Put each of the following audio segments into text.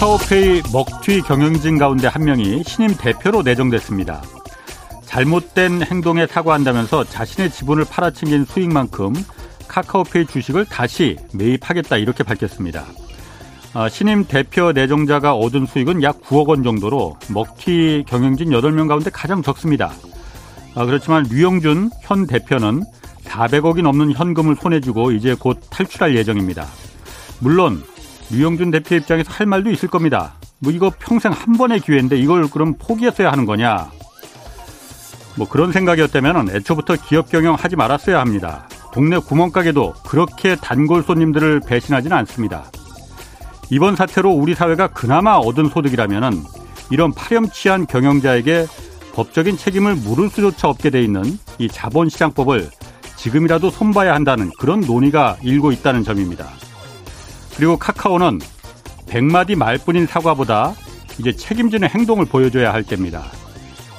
카카오페이 먹튀 경영진 가운데 한 명이 신임 대표로 내정됐습니다. 잘못된 행동에 사과한다면서 자신의 지분을 팔아넘긴 수익만큼 카카오페이 주식을 다시 매입하겠다 이렇게 밝혔습니다. 아, 신임 대표 내정자가 얻은 수익은 약 9억 원 정도로 먹튀 경영진 8명 가운데 가장 적습니다. 아, 그렇지만 류영준 현 대표는 400억이 넘는 현금을 손에 쥐고 이제 곧 탈출할 예정입니다. 물론 류영준 대표 입장에서 할 말도 있을 겁니다. 뭐 이거 평생 한 번의 기회인데 이걸 그럼 포기했어야 하는 거냐? 뭐 그런 생각이었다면 애초부터 기업 경영 하지 말았어야 합니다. 동네 구멍가게도 그렇게 단골 손님들을 배신하지는 않습니다. 이번 사태로 우리 사회가 그나마 얻은 소득이라면 이런 파렴치한 경영자에게 법적인 책임을 물을 수조차 없게 돼 있는 이 자본시장법을 지금이라도 손봐야 한다는 그런 논의가 일고 있다는 점입니다. 그리고 카카오는 100마디 말뿐인 사과보다 이제 책임지는 행동을 보여줘야 할 때입니다.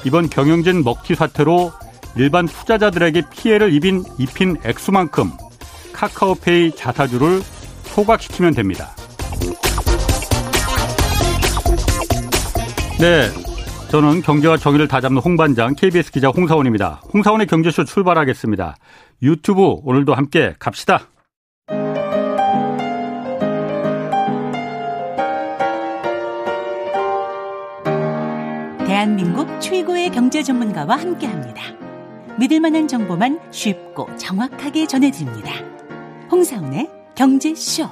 이번 경영진 먹튀 사태로 일반 투자자들에게 피해를 입힌, 입힌 액수만큼 카카오페이 자사주를 소각시키면 됩니다. 네. 저는 경제와 정의를 다잡는 홍반장 KBS 기자 홍사원입니다. 홍사원의 경제쇼 출발하겠습니다. 유튜브 오늘도 함께 갑시다. 대한민국 최고의 경제 전문가와 함께 합니다. 믿을 만한 정보만 쉽고 정확하게 전해드립니다. 홍사원의 경제쇼.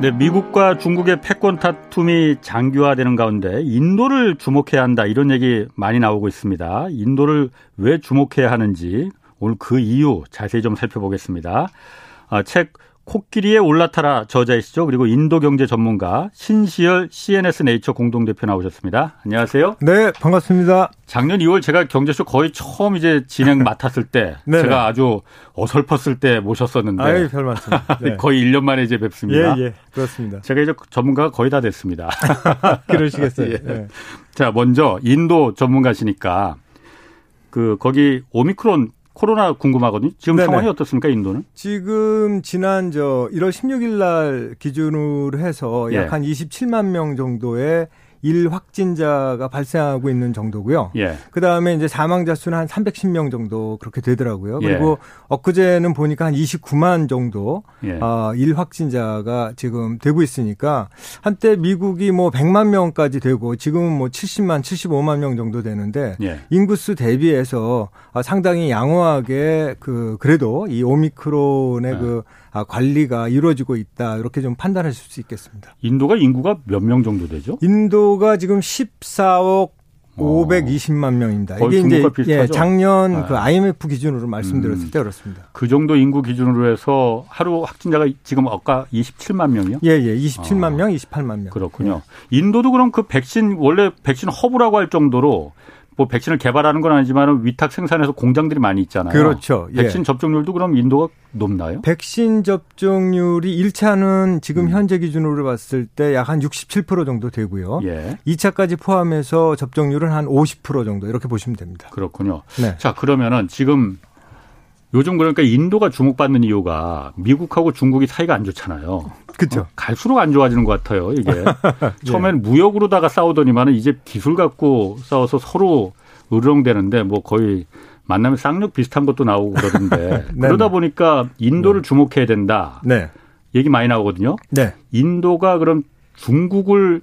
네, 미국과 중국의 패권 다툼이 장기화되는 가운데 인도를 주목해야 한다 이런 얘기 많이 나오고 있습니다. 인도를 왜 주목해야 하는지 오늘 그 이유 자세히 좀 살펴보겠습니다. 아, 책 코끼리에 올라타라 저자이시죠. 그리고 인도 경제 전문가 신시열 CNS 네이처 공동대표 나오셨습니다. 안녕하세요. 네, 반갑습니다. 작년 2월 제가 경제쇼 거의 처음 이제 진행 맡았을 때 제가 아주 어설펐을 때 모셨었는데 아유, 별 말씀. 네. 거의 1년 만에 이제 뵙습니다. 예, 예. 그렇습니다. 제가 이제 전문가가 거의 다 됐습니다. 그러시겠어요. 예. 네. 자, 먼저 인도 전문가시니까 그 거기 오미크론 코로나 궁금하거든요. 지금 네네. 상황이 어떻습니까, 인도는? 지금 지난 저 1월 16일 날 기준으로 해서 약한 27만 명 정도의 일 확진자가 발생하고 있는 정도고요. 예. 그 다음에 이제 사망자 수는 한 310명 정도 그렇게 되더라고요. 예. 그리고 엊그제는 보니까 한 29만 정도 예. 어, 일 확진자가 지금 되고 있으니까 한때 미국이 뭐 100만 명까지 되고 지금은 뭐 70만, 75만 명 정도 되는데 예. 인구수 대비해서 상당히 양호하게 그 그래도 이 오미크론의 네. 그 아, 관리가 이루어지고 있다 이렇게 좀 판단하실 수 있겠습니다. 인도가 인구가 몇 명 정도 되죠? 인도가 지금 14억 520만 어. 명입니다. 이게 이제 예, 작년 네. 그 IMF 기준으로 말씀드렸을 음. 때 그렇습니다. 그 정도 인구 기준으로 해서 하루 확진자가 지금 아까 27만 명이요? 예, 예. 27만 아. 명, 28만 명. 그렇군요. 예. 인도도 그럼 그 백신 원래 백신 허브라고 할 정도로 뭐 백신을 개발하는 건 아니지만 위탁 생산해서 공장들이 많이 있잖아요. 그렇죠. 예. 백신 예. 접종률도 그럼 인도가 높나요? 백신 접종률이 1차는 지금 음. 현재 기준으로 봤을 때 약 한 67% 정도 되고요. 예. 2차까지 포함해서 접종률은 한 50% 정도 이렇게 보시면 됩니다. 그렇군요. 네. 자, 그러면은 지금 요즘 그러니까 인도가 주목받는 이유가 미국하고 중국이 사이가 안 좋잖아요. 그렇죠. 어, 갈수록 안 좋아지는 것 같아요. 이게 네. 처음엔 무역으로다가 싸우더니만은 이제 기술 갖고 싸워서 서로 으르렁대는데 뭐 거의 만나면 쌍욕 비슷한 것도 나오고 그러던데 네, 그러다 네. 보니까 인도를 네. 주목해야 된다. 네. 얘기 많이 나오거든요. 네. 인도가 그럼 중국을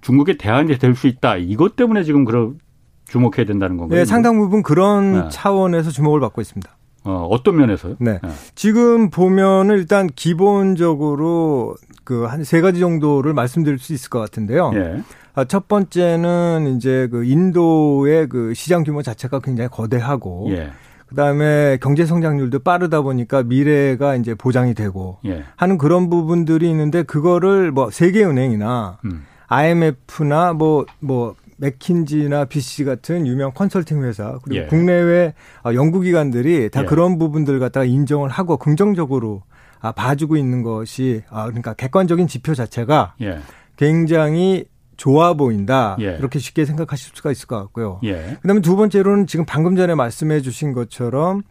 중국의 대안이 될 수 있다. 이것 때문에 지금 그런 주목해야 된다는 건가요? 네, 상당 부분 그런 네. 차원에서 주목을 받고 있습니다. 어, 어떤 면에서요? 네. 네. 지금 보면은 일단 기본적으로 그 한 세 가지 정도를 말씀드릴 수 있을 것 같은데요. 예. 아, 첫 번째는 이제 그 인도의 그 시장 규모 자체가 굉장히 거대하고 예. 그다음에 경제 성장률도 빠르다 보니까 미래가 이제 보장이 되고 예. 하는 그런 부분들이 있는데 그거를 뭐 세계 은행이나 음. IMF나 뭐뭐 뭐 맥킨지나 BC 같은 유명 컨설팅 회사 그리고 예. 국내외 어, 연구기관들이 다 예. 그런 부분들 갖다가 인정을 하고 긍정적으로 아, 봐주고 있는 것이 아, 그러니까 객관적인 지표 자체가 예. 굉장히 좋아 보인다. 예. 이렇게 쉽게 생각하실 수가 있을 것 같고요. 예. 그다음에 두 번째로는 지금 방금 전에 말씀해 주신 것처럼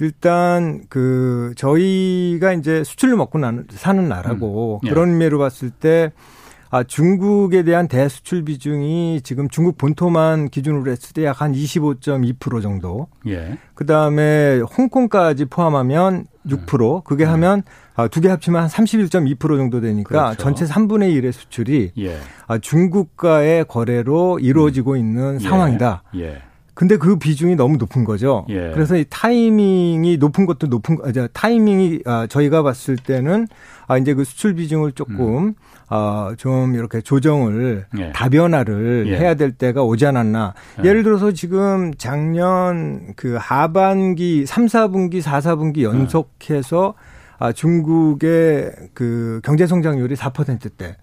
일단 그 저희가 이제 수출을 먹고 사는 나라고 음. 예. 그런 의미로 봤을 때 아, 중국에 대한 대수출 비중이 지금 중국 본토만 기준으로 했을 때 약 한 25.2% 정도. 예. 그 다음에 홍콩까지 포함하면 6%. 그게 음. 하면 아, 두 개 합치면 한 31.2% 정도 되니까 그렇죠. 전체 3분의 1의 수출이 예. 아, 중국과의 거래로 이루어지고 음. 있는 예. 상황이다. 예. 근데 그 비중이 너무 높은 거죠. 예. 그래서 이 타이밍이 높은 것도 높은 거, 아, 타이밍이 아, 저희가 봤을 때는 아 이제 그 수출 비중을 조금 음. 아좀 이렇게 조정을 예. 다변화를 예. 해야 될 때가 오지 않았나. 예. 예를 들어서 지금 작년 그 하반기 3, 4분기, 4, 4분기 연속해서 아 중국의 그 경제 성장률이 4%대.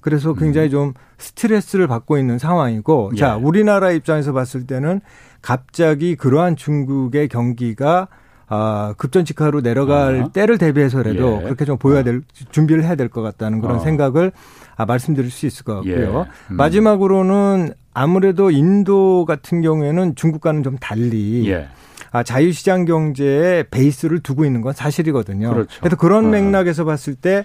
그래서 굉장히 음. 좀 스트레스를 받고 있는 상황이고, 예. 자, 우리나라 입장에서 봤을 때는 갑자기 그러한 중국의 경기가 아, 급전 직하로 내려갈 아. 때를 대비해서라도 예. 그렇게 좀 보여야 될, 준비를 해야 될 것 같다는 그런 어. 생각을 아, 말씀드릴 수 있을 것 같고요. 예. 음. 마지막으로는 아무래도 인도 같은 경우에는 중국과는 좀 달리 예. 아, 자유시장 경제에 베이스를 두고 있는 건 사실이거든요. 그렇죠. 그래서 그런 어. 맥락에서 봤을 때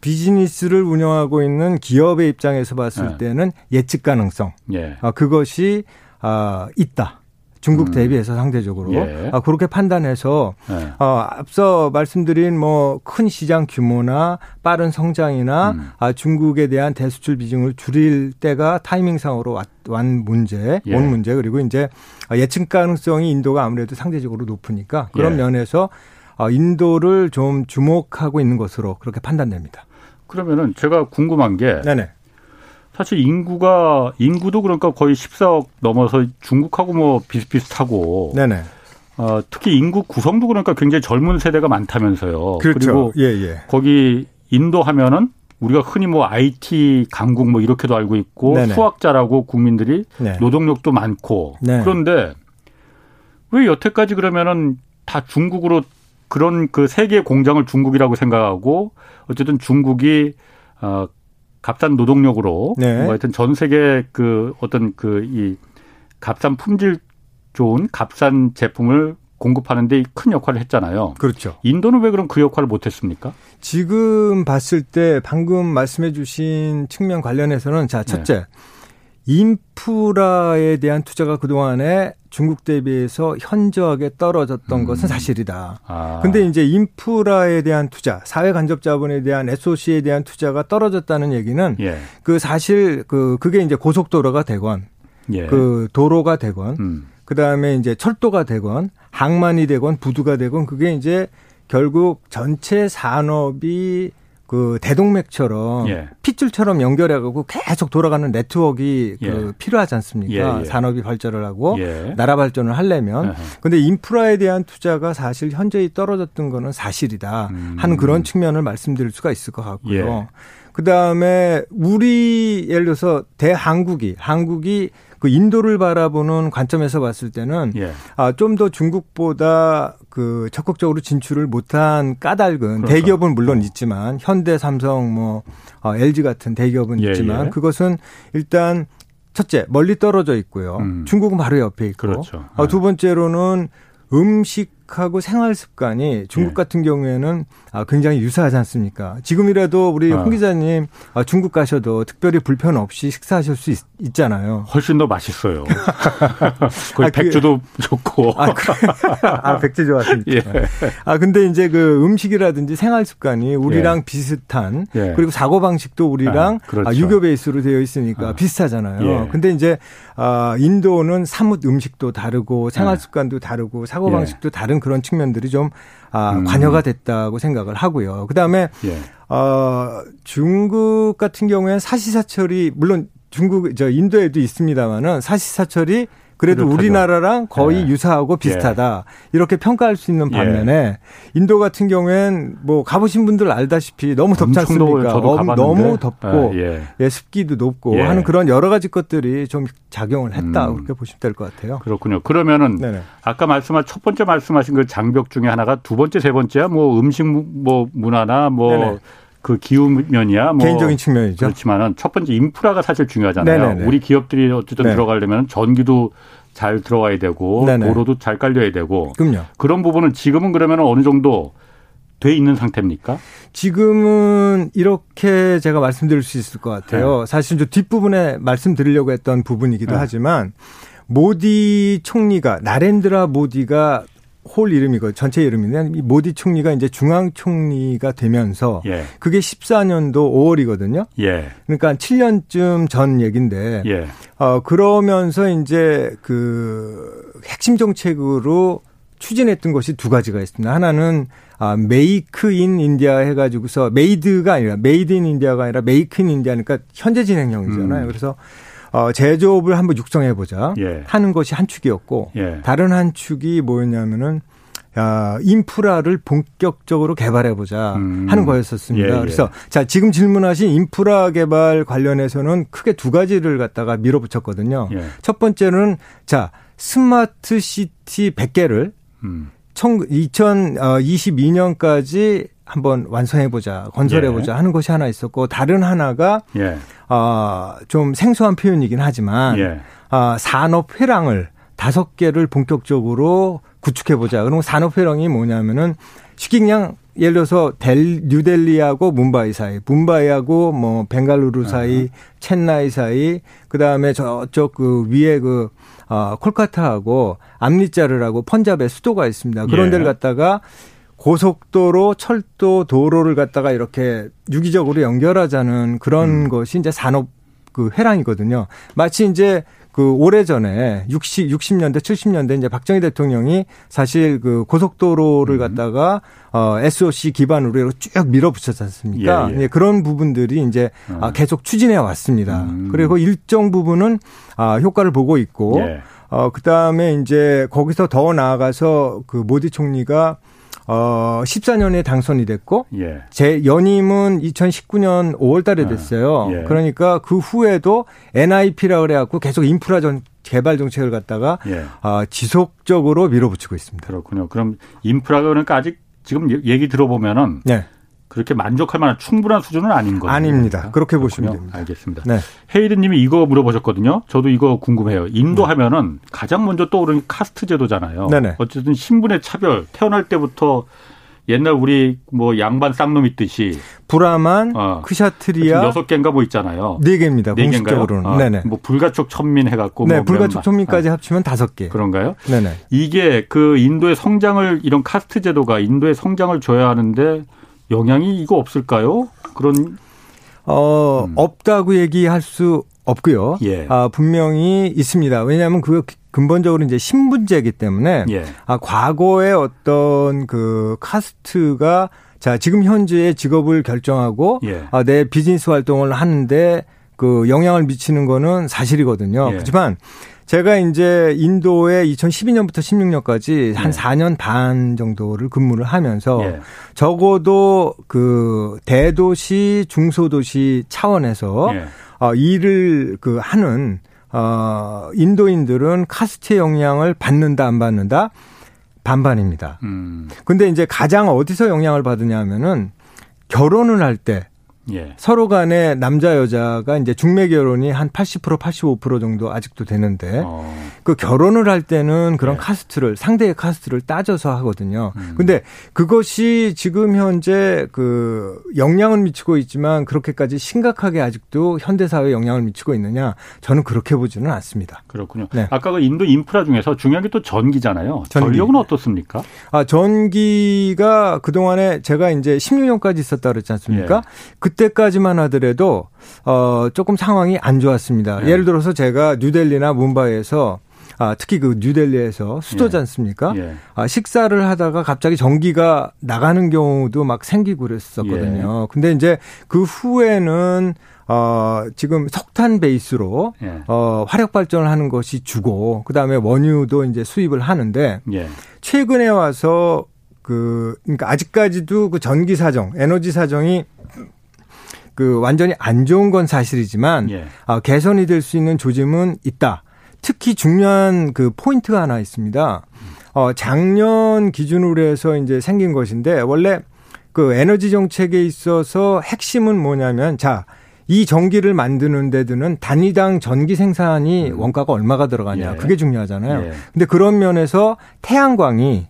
비즈니스를 운영하고 있는 기업의 입장에서 봤을 네. 때는 예측 가능성. 예. 아, 그것이 아, 있다. 중국 음. 대비해서 상대적으로 예. 아, 그렇게 판단해서 예. 어, 앞서 말씀드린 뭐 큰 시장 규모나 빠른 성장이나 음. 아, 중국에 대한 대수출 비중을 줄일 때가 타이밍상으로 왔, 완 문제, 예. 온 문제 그리고 이제 예측 가능성이 인도가 아무래도 상대적으로 높으니까 그런 예. 면에서 어, 인도를 좀 주목하고 있는 것으로 그렇게 판단됩니다. 그러면은 제가 궁금한 게 네네. 사실 인구가 인구도 그러니까 거의 14억 넘어서 중국하고 뭐 비슷비슷하고 네네. 어, 특히 인구 구성도 그러니까 굉장히 젊은 세대가 많다면서요. 그렇죠. 그리고 예, 예. 거기 인도 하면은 우리가 흔히 뭐 IT 강국 뭐 이렇게도 알고 있고 네네. 수학자라고 국민들이 네. 노동력도 많고 네. 그런데 왜 여태까지 그러면은 다 중국으로 그런 그 세계 공장을 중국이라고 생각하고 어쨌든 중국이 어 값싼 노동력으로 네. 뭐 하여튼 전 세계 그 어떤 그 이 값싼 품질 좋은 값싼 제품을 공급하는 데 큰 역할을 했잖아요. 그렇죠. 인도는 왜 그럼 그 역할을 못 했습니까? 지금 봤을 때 방금 말씀해 주신 측면 관련해서는 자 첫째 네. 인프라에 대한 투자가 그동안에 중국 대비해서 현저하게 떨어졌던 음. 것은 사실이다. 아. 근데 이제 인프라에 대한 투자, 사회 간접 자본에 대한 SOC에 대한 투자가 떨어졌다는 얘기는 예. 그 사실 그 그게 이제 고속도로가 되건 예. 그 도로가 되건 음. 그다음에 이제 철도가 되건 항만이 되건 부두가 되건 그게 이제 결국 전체 산업이 그 대동맥처럼 예. 핏줄처럼 연결해가고 계속 돌아가는 네트워크가 그 예. 그 필요하지 않습니까? 예, 예, 산업이 발전을 하고 예. 나라 발전을 하려면. 근데 인프라에 대한 투자가 사실 현저히 떨어졌던 거는 사실이다 음. 하는 그런 측면을 말씀드릴 수가 있을 것 같고요. 예. 그 다음에 우리 예를 들어서 대한국이 한국이 그 인도를 바라보는 관점에서 봤을 때는 예. 아, 좀 더 중국보다 그 적극적으로 진출을 못한 까닭은 그러니까. 대기업은 물론 어. 있지만 현대, 삼성, 뭐 어, LG 같은 대기업은 예, 있지만 예. 그것은 일단 첫째 멀리 떨어져 있고요. 음. 중국은 바로 옆에 있고 그렇죠. 어, 두 번째로는 음식 하고 생활 습관이 중국 네. 같은 경우에는 아, 굉장히 유사하지 않습니까? 지금이라도 우리 홍 아. 기자님 아, 중국 가셔도 특별히 불편 없이 식사하실 수 있, 잖아요 훨씬 더 맛있어요. 거기 아, 백주도 그, 좋고. 아, 그래. 아, 백주 좋았습니다. 예. 아, 근데 이제 그 음식이라든지 생활 습관이 우리랑 예. 비슷한 예. 그리고 사고 방식도 우리랑 아, 그렇죠. 유교 베이스로 되어 있으니까 아. 비슷하잖아요. 예. 근데 이제 아, 인도는 사뭇 음식도 다르고 생활 예. 습관도 다르고 사고 방식도 다른 그런 측면들이 좀 아, 음. 관여가 됐다고 생각을 하고요. 그 다음에 예. 어, 중국 같은 경우에는 사시사철이 물론 중국 저 인도에도 있습니다만은 사시사철이 그래도 그렇죠. 우리나라랑 거의 네. 유사하고 비슷하다. 네. 이렇게 평가할 수 있는 예. 반면에 예. 인도 같은 경우엔 뭐 가보신 분들 알다시피 너무 덥지 않습니까? 어, 너무 덥고 아, 예. 예. 습기도 높고 예. 하는 그런 여러 가지 것들이 좀 작용을 했다. 음. 그렇게 보시면 될 것 같아요. 그렇군요. 그러면은 네네. 아까 말씀한 첫 번째 말씀하신 그 장벽 중에 하나가 두 번째, 세 번째야 뭐 음식 뭐 문화나 뭐 네네. 그 기후면이야 뭐 개인적인 측면이죠. 그렇지만은 첫 번째 인프라가 사실 중요하잖아요. 네네네. 우리 기업들이 어쨌든 네. 들어가려면 전기도 잘 들어와야 되고 네네. 도로도 잘 깔려야 되고 그럼요. 그런 부분은 지금은 그러면 어느 정도 돼 있는 상태입니까? 지금은 이렇게 제가 말씀드릴 수 있을 것 같아요. 네. 사실 저 뒷부분에 말씀드리려고 했던 부분이기도 네. 하지만 모디 총리가 나렌드라 모디가 홀 이름이고 전체 이름인데 이 모디 총리가 이제 중앙 총리가 되면서 예. 그게 14년도 5월이거든요. 예. 그러니까 7년쯤 전 얘긴데 예. 어 그러면서 이제 그 핵심 정책으로 추진했던 것이 두 가지가 있습니다. 하나는 아, Make in India 해 가지고서 Made가 아니라 Made in India가 아니라 Make in India니까 현재 진행형이잖아요. 음. 그래서 어, 제조업을 한번 육성해 보자 예. 하는 것이 한 축이었고 예. 다른 한 축이 뭐였냐면은 야, 인프라를 본격적으로 개발해 보자 음. 하는 거였었습니다. 예, 예. 그래서 자, 지금 질문하신 인프라 개발 관련해서는 크게 두 가지를 갖다가 밀어붙였거든요. 예. 첫 번째는 자, smart city 100개를 음. 2022년까지 한번 완성해보자, 건설해보자 예. 하는 것이 하나 있었고, 다른 하나가, 예. 어, 좀 생소한 표현이긴 하지만, 예. 어, 산업 회랑을 다섯 개를 본격적으로 구축해보자. 그럼 산업 회랑이 뭐냐면은, 쉽게 그냥 예를 들어서 델, 뉴델리하고 뭄바이 사이, 뭄바이하고 뭐 벵갈루루 사이, 아. 첸나이 사이, 그 다음에 저쪽 그 위에 그, 어, 콜카타하고 암리자르라고 펀잡의 수도가 있습니다. 그런 예. 데를 갖다가 고속도로, 철도, 도로를 갖다가 이렇게 유기적으로 연결하자는 그런 음. 것이 이제 산업 그 회랑이거든요. 마치 이제 그 오래전에 60, 60년대, 70년대 이제 박정희 대통령이 사실 그 고속도로를 음. 갖다가 어, SOC 기반으로 쭉 밀어붙였지 않습니까? 예, 예. 예, 그런 부분들이 이제 어. 계속 추진해 왔습니다. 음. 그리고 일정 부분은 아, 효과를 보고 있고 예. 어, 그 다음에 이제 거기서 더 나아가서 그 모디 총리가 어 14년에 당선이 됐고 예. 제 연임은 2019년 5월 달에 아, 됐어요. 예. 그러니까 그 후에도 NIP라 그래 갖고 계속 인프라 전 개발 정책을 갖다가 예. 어, 지속적으로 밀어붙이고 있습니다. 그렇군요. 그럼 인프라가 그러니까 아직 지금 얘기 들어보면은 네. 그렇게 만족할 만한 충분한 수준은 아닌 거예요. 아닙니다. 그렇게 그렇군요. 보시면 됩니다. 알겠습니다. 네. 헤이드 님이 이거 물어보셨거든요. 저도 이거 궁금해요. 인도 네. 하면은 가장 먼저 떠오르는 카스트 제도잖아요. 네네. 어쨌든 신분의 차별, 태어날 때부터 옛날 우리 뭐 양반 쌍놈 있듯이 브라만, 어, 크샤트리아 여섯 개인가 뭐 있잖아요. 네 개입니다. 네 공식적으로는. 어, 네네. 뭐 불가촉 천민 해갖고 네, 뭐 불가촉 천민까지 어. 합치면 다섯 개. 그런가요? 네네. 이게 그 인도의 성장을 이런 카스트 제도가 인도의 성장을 저해하는데 영향이 이거 없을까요? 그런 어 음. 없다고 얘기할 수 없고요. 예. 아, 분명히 있습니다. 왜냐하면 그 근본적으로 이제 신분제이기 때문에 예. 아, 과거에 어떤 그 카스트가 자 지금 현재의 직업을 결정하고 예. 아, 내 비즈니스 활동을 하는데 그 영향을 미치는 거는 사실이거든요. 예. 그렇지만 제가 이제 인도에 2012년부터 16년까지 한 네. 4년 반 정도를 근무를 하면서 네. 적어도 그 대도시 중소도시 차원에서 네. 어, 일을 그 하는 어 인도인들은 카스트의 영향을 받는다 안 받는다 반반입니다. 음. 근데 이제 가장 어디서 영향을 받으냐 하면은 결혼을 할 때 예. 서로 간에 남자 여자가 이제 중매 결혼이 한 80% 85% 정도 아직도 되는데 어. 그 결혼을 할 때는 그런 예. 카스트를 상대의 카스트를 따져서 하거든요. 음. 근데 그것이 지금 현재 그 영향을 미치고 있지만 그렇게까지 심각하게 아직도 현대 사회에 영향을 미치고 있느냐? 저는 그렇게 보지는 않습니다. 그렇군요. 네. 아까 그 인도 인프라 중에서 중요한 게 또 전기잖아요. 전기. 전력은 어떻습니까? 아, 전기가 그동안에 제가 이제 16년까지 있었다 그랬지 않습니까? 예. 그때 그때까지만 하더라도 어 조금 상황이 안 좋았습니다. 네. 예를 들어서 제가 뉴델리나 문바이에서 아, 특히 그 뉴델리에서 수도지 예. 않습니까? 예. 아, 식사를 하다가 갑자기 전기가 나가는 경우도 막 생기고 그랬었거든요. 예. 근데 이제 그 후에는 어, 지금 석탄 베이스로 예. 어, 화력 발전을 하는 것이 주고 그다음에 원유도 이제 수입을 하는데 예. 최근에 와서 그 그러니까 아직까지도 그 전기 사정, 에너지 사정이 그 완전히 안 좋은 건 사실이지만 예. 어, 개선이 될 수 있는 조짐은 있다. 특히 중요한 그 포인트가 하나 있습니다. 어, 작년 기준으로 해서 이제 생긴 것인데 원래 그 에너지 정책에 있어서 핵심은 뭐냐면 자, 이 전기를 만드는 데 드는 단위당 전기 생산이 음. 원가가 얼마가 들어가냐. 예. 그게 중요하잖아요. 예. 근데 그런 면에서 태양광이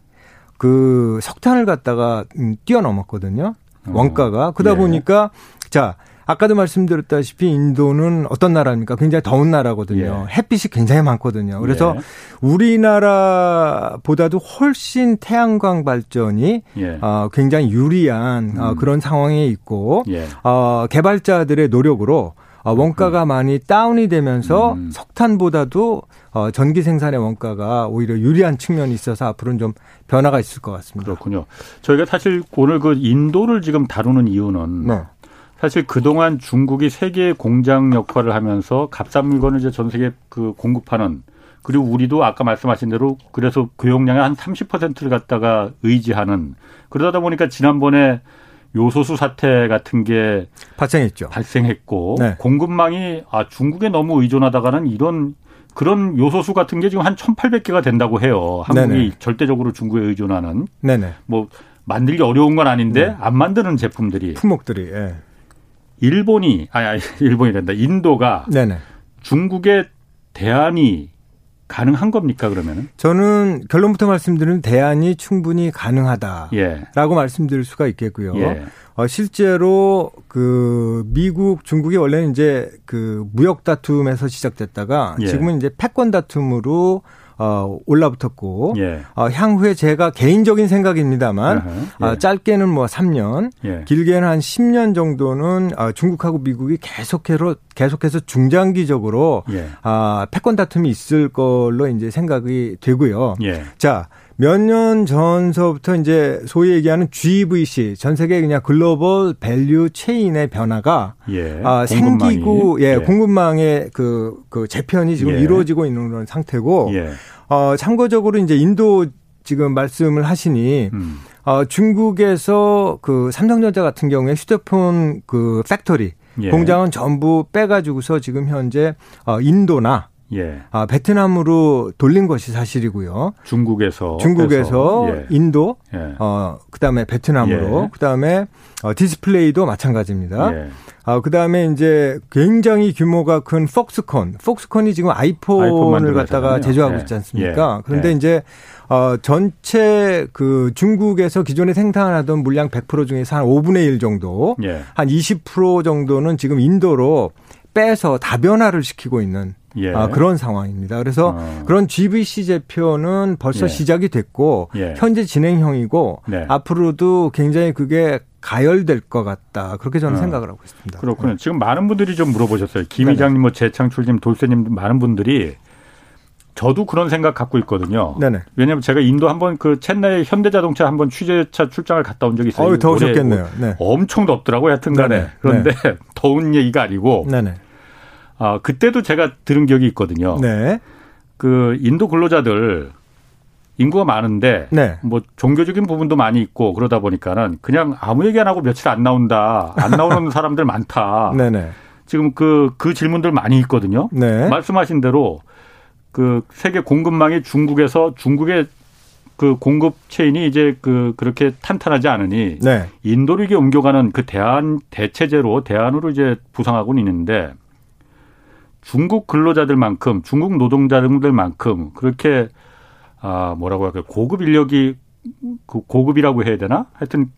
그 석탄을 갖다가 음, 뛰어넘었거든요. 어. 원가가. 그러다 예. 보니까 자, 아까도 말씀드렸다시피 인도는 어떤 나라입니까? 굉장히 더운 나라거든요. 예. 햇빛이 굉장히 많거든요. 그래서 예. 우리나라보다도 훨씬 태양광 발전이 예. 어, 굉장히 유리한 어, 음. 어, 그런 상황에 있고 예. 어, 개발자들의 노력으로 어, 원가가 많이 다운이 되면서 음. 석탄보다도 어, 전기 생산의 원가가 오히려 유리한 측면이 있어서 앞으로는 좀 변화가 있을 것 같습니다. 그렇군요. 저희가 사실 오늘 그 인도를 지금 다루는 이유는 네. 사실 그동안 중국이 세계 공장 역할을 하면서 값싼 물건을 이제 전 세계 그 공급하는 그리고 우리도 아까 말씀하신 대로 그래서 교역량의 한 30%를 갖다가 의지하는 그러다 보니까 지난번에 요소수 사태 같은 게 발생했죠. 발생했고 네. 공급망이 아 중국에 너무 의존하다가는 이런 그런 요소수 같은 게 지금 한 1,800개가 된다고 해요. 한국이 네네. 절대적으로 중국에 의존하는 네네. 뭐 만들기 어려운 건 아닌데 네. 안 만드는 제품들이 품목들이 예. 일본이 아니, 아니 일본이 된다. 인도가 네네. 중국의 대안이 가능한 겁니까 그러면은? 저는 결론부터 말씀드리면 대안이 충분히 가능하다라고 예. 말씀드릴 수가 있겠고요. 예. 어, 실제로 그 미국, 중국이 원래는 이제 그 무역 다툼에서 시작됐다가 예. 지금은 이제 패권 다툼으로 어, 올라붙었고 예. 어, 향후에 제가 개인적인 생각입니다만 어 예. 어, 짧게는 뭐 3년, 예. 길게는 한 10년 정도는 어, 중국하고 미국이 계속해서 계속해서 중장기적으로 예. 아, 패권 다툼이 있을 걸로 이제 생각이 되고요. 예. 자, 몇 년 전서부터 이제 소위 얘기하는 GVC 전 세계 그냥 global value chain의 변화가 예, 아, 생기고 예, 예, 공급망의 그, 그 재편이 지금 예. 이루어지고 있는 그런 상태고 예. 어, 참고적으로 이제 인도 지금 말씀을 하시니 음. 어, 중국에서 그 삼성전자 같은 경우에 휴대폰 그 factory 예. 공장은 전부 빼가지고서 지금 현재 어, 인도나 예. 아, 베트남으로 돌린 것이 사실이고요. 중국에서 중국에서 예. 인도, 예. 어 그다음에 베트남으로, 예. 그다음에 어, 디스플레이도 마찬가지입니다. 예. 아, 그다음에 이제 굉장히 규모가 큰 폭스콘, 폭스콘이 지금 아이폰을 갖다가 제조하고 예. 있지 않습니까? 그런데 이제 어, 전체 그 중국에서 기존에 생산하던 물량 100% 중에서 한 5분의 1 정도, 한 20% 정도는 지금 인도로 빼서 다변화를 시키고 있는 예. 아, 그런 상황입니다. 그래서 어. 그런 GVC 제표는 벌써 예. 시작이 됐고 예. 현재 진행형이고 네. 앞으로도 굉장히 그게 가열될 것 같다. 그렇게 저는 어. 생각을 하고 있습니다. 그렇군요. 네. 지금 많은 분들이 좀 물어보셨어요. 김 네네. 이장님, 뭐 재창출님, 돌쇠님 많은 분들이 저도 그런 생각 갖고 있거든요. 네네. 왜냐하면 제가 인도 한번 그 챗나의 현대자동차 한번 취재차 출장을 갔다 온 적이 있어요. 더우셨겠네요. 네. 엄청 덥더라고요. 하여튼간에 그런데 네. 더운 얘기가 아니고 네네. 아, 그때도 제가 들은 기억이 있거든요. 네. 그 인도 근로자들 인구가 많은데 네. 뭐 종교적인 부분도 많이 있고 그러다 보니까는 그냥 아무 얘기 안 하고 며칠 안 나온다. 안 나오는 사람들 많다. 네네. 지금 그, 그 질문들 많이 있거든요. 네. 말씀하신 대로 그 세계 공급망이 중국에서 중국의 그 공급 체인이 이제 그 그렇게 탄탄하지 않으니 네. 인도로 이게 옮겨가는 그 대안 대체제로 대안으로 이제 부상하고는 있는데 중국 근로자들만큼 중국 노동자들만큼 그렇게 아 뭐라고 할까요 고급 인력이 그 고급이라고 해야 되나 하여튼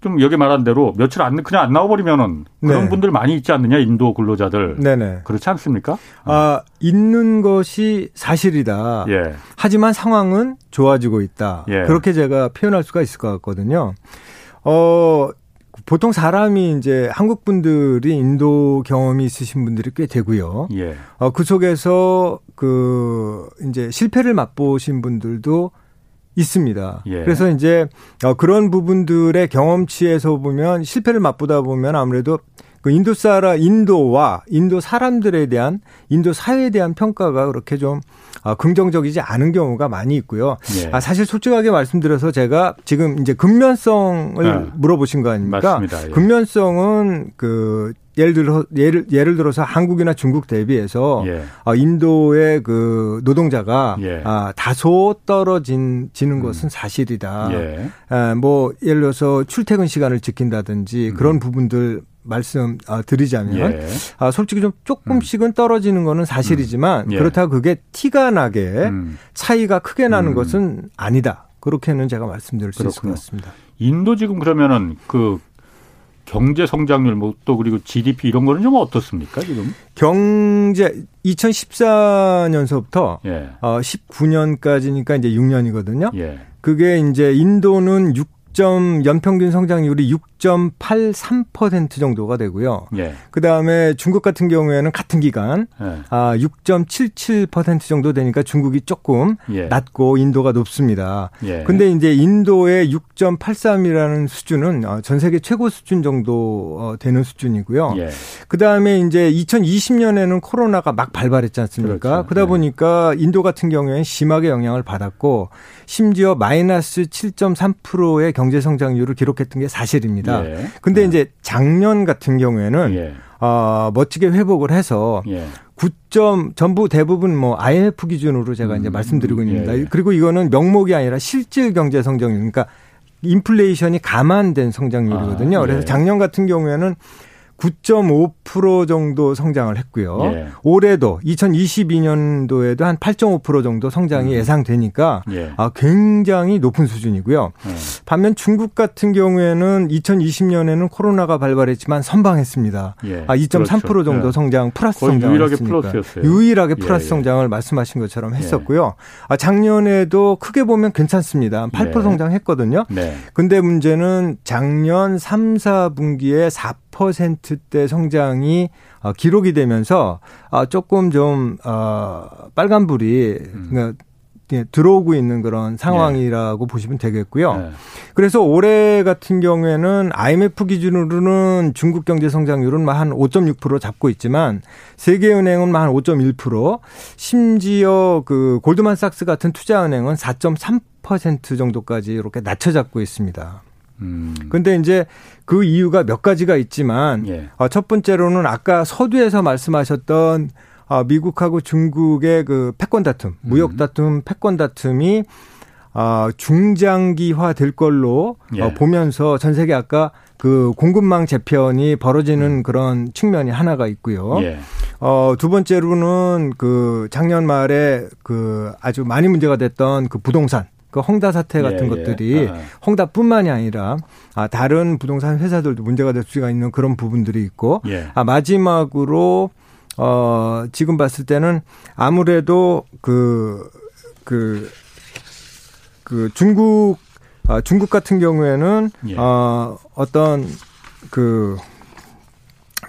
좀 여기 말한 대로 며칠 안 그냥 안 나와버리면은 그런 네. 분들 많이 있지 않느냐 인도 근로자들 네네 그렇지 않습니까? 아 있는 것이 사실이다. 예. 하지만 상황은 좋아지고 있다. 예. 그렇게 제가 표현할 수가 있을 것 같거든요. 어 보통 사람이 이제 한국 분들이 인도 경험이 있으신 분들이 꽤 되고요. 예. 어, 그 속에서 그 이제 실패를 맛보신 분들도 있습니다. 예. 그래서 이제 어, 그런 부분들의 경험치에서 보면 실패를 맛보다 보면 아무래도 그 인도 사라 인도와 인도 사람들에 대한 인도 사회에 대한 평가가 그렇게 좀 아, 긍정적이지 않은 경우가 많이 있고요. 예. 아, 사실 솔직하게 말씀드려서 제가 지금 이제 근면성을 아, 물어보신 거 아닙니까? 맞습니다. 예. 근면성은 그 예를 들어 예를 예를 들어서 한국이나 중국 대비해서 예. 어, 인도의 그 노동자가 예. 아, 다소 떨어진 지는 음. 것은 사실이다. 예. 아, 뭐 예를 들어서 출퇴근 시간을 지킨다든지 음. 그런 부분들 말씀 아, 드리자면 예. 아, 솔직히 좀 조금씩은 떨어지는 거는 사실이지만 음. 예. 그렇다고 그게 티가 나게 음. 차이가 크게 나는 음. 것은 아니다. 그렇게는 제가 말씀드릴 수 그렇군요. 있을 것 같습니다. 인도 지금 그러면은 그 경제 성장률 뭐 또 그리고 GDP 이런 거는 좀 어떻습니까 지금? 경제 2014년서부터 예. 어 19년까지니까 이제 6년이거든요. 예. 그게 이제 인도는 6 6점 연평균 성장률이 6.83% 정도가 되고요. 예. 그 다음에 중국 같은 경우에는 같은 기간 예. 아 6.77% 정도 되니까 중국이 조금 예. 낮고 인도가 높습니다. 예. 근데 이제 인도의 6.83이라는 수준은 어, 전 세계 최고 수준 정도 어, 되는 수준이고요. 예. 그 다음에 이제 2020년에는 코로나가 막 발발했지 않습니까? 그렇죠. 그러다 예. 보니까 인도 같은 경우에는 심하게 영향을 받았고 심지어 마이너스 7.3%의 경제 성장률을 기록했던 게 사실입니다. 예. 근데 예. 이제 작년 같은 경우에는 예. 어, 멋지게 회복을 해서 예. 9점 전부 대부분 뭐 IMF 기준으로 제가 음, 이제 말씀드리고 있습니다. 예. 그리고 이거는 명목이 아니라 실질 경제 성장률 그러니까 인플레이션이 감안된 성장률이거든요. 아, 그래서 예. 작년 같은 경우에는 9.5% 정도 성장을 했고요. 예. 올해도 2022년도에도 한 8.5% 정도 성장이 음. 예상되니까 예. 아, 굉장히 높은 수준이고요. 예. 반면 중국 같은 경우에는 2020년에는 코로나가 발발했지만 선방했습니다. 예. 아, 2.3% 그렇죠. 정도 예. 성장 플러스 성장을 유일하게 했으니까. 플러스였어요. 유일하게 예, 플러스 성장을 말씀하신 것처럼 했었고요. 아, 작년에도 크게 보면 괜찮습니다. 8% 성장했거든요. 네. 근데 문제는 작년 3, 4분기에 4 10%대 성장이 어, 기록이 되면서 어, 조금 좀 어, 빨간불이 음. 그러니까 예, 들어오고 있는 그런 상황이라고 네. 보시면 되겠고요. 네. 그래서 올해 같은 경우에는 IMF 기준으로는 중국 경제 성장률은 한 5.6% 잡고 있지만 세계은행은 한 5.1% 심지어 그 골드만삭스 같은 투자은행은 4.3% 정도까지 이렇게 낮춰 잡고 있습니다. 음. 근데 이제 그 이유가 몇 가지가 있지만 예. 어, 첫 번째로는 아까 서두에서 말씀하셨던 어, 미국하고 중국의 그 패권 다툼, 무역 음. 다툼, 패권 다툼이 어, 중장기화 될 걸로 예. 어, 보면서 전 세계 아까 그 공급망 재편이 벌어지는 음. 그런 측면이 하나가 있고요. 예. 어, 두 번째로는 그 작년 말에 그 아주 많이 문제가 됐던 그 부동산 그 홍다 사태 같은 예, 것들이 예. 아. 홍다뿐만이 아니라 아 다른 부동산 회사들도 문제가 될 수가 있는 그런 부분들이 있고 예. 아 마지막으로 어 지금 봤을 때는 아무래도 그그 그, 그 중국 아 중국 같은 경우에는 예. 어 어떤 그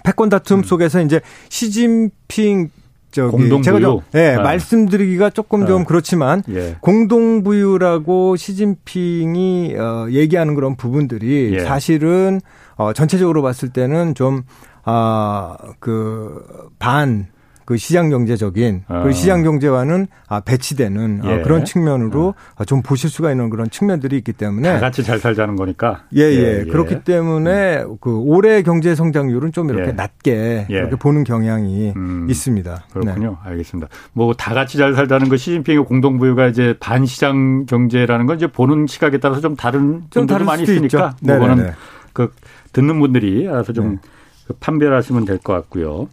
패권 다툼 음. 속에서 이제 시진핑 저기 공동부유? 제가 좀 예, 네. 말씀드리기가 조금 좀 네. 그렇지만 예. 공동부유라고 시진핑이 어 얘기하는 그런 부분들이 예. 사실은 어 전체적으로 봤을 때는 좀아 그반 그 시장 경제적인 어. 그 시장 경제와는 아, 배치되는 어, 예. 그런 측면으로 어. 좀 보실 수가 있는 그런 측면들이 있기 때문에 다 같이 잘 살자는 거니까 예, 예. 예. 그렇기 때문에 음. 그 올해 경제 성장률은 좀 이렇게 예. 낮게 예. 이렇게 보는 경향이 음. 있습니다. 그렇군요. 네. 알겠습니다. 뭐 다 같이 잘 살자는 거 시진핑의 공동부유가 이제 반시장 경제라는 건 이제 보는 시각에 따라서 좀 다른 좀 다른 많이 있으니까 그거는 그 듣는 분들이 알아서 좀 네. 그 판별하시면 될 것 같고요.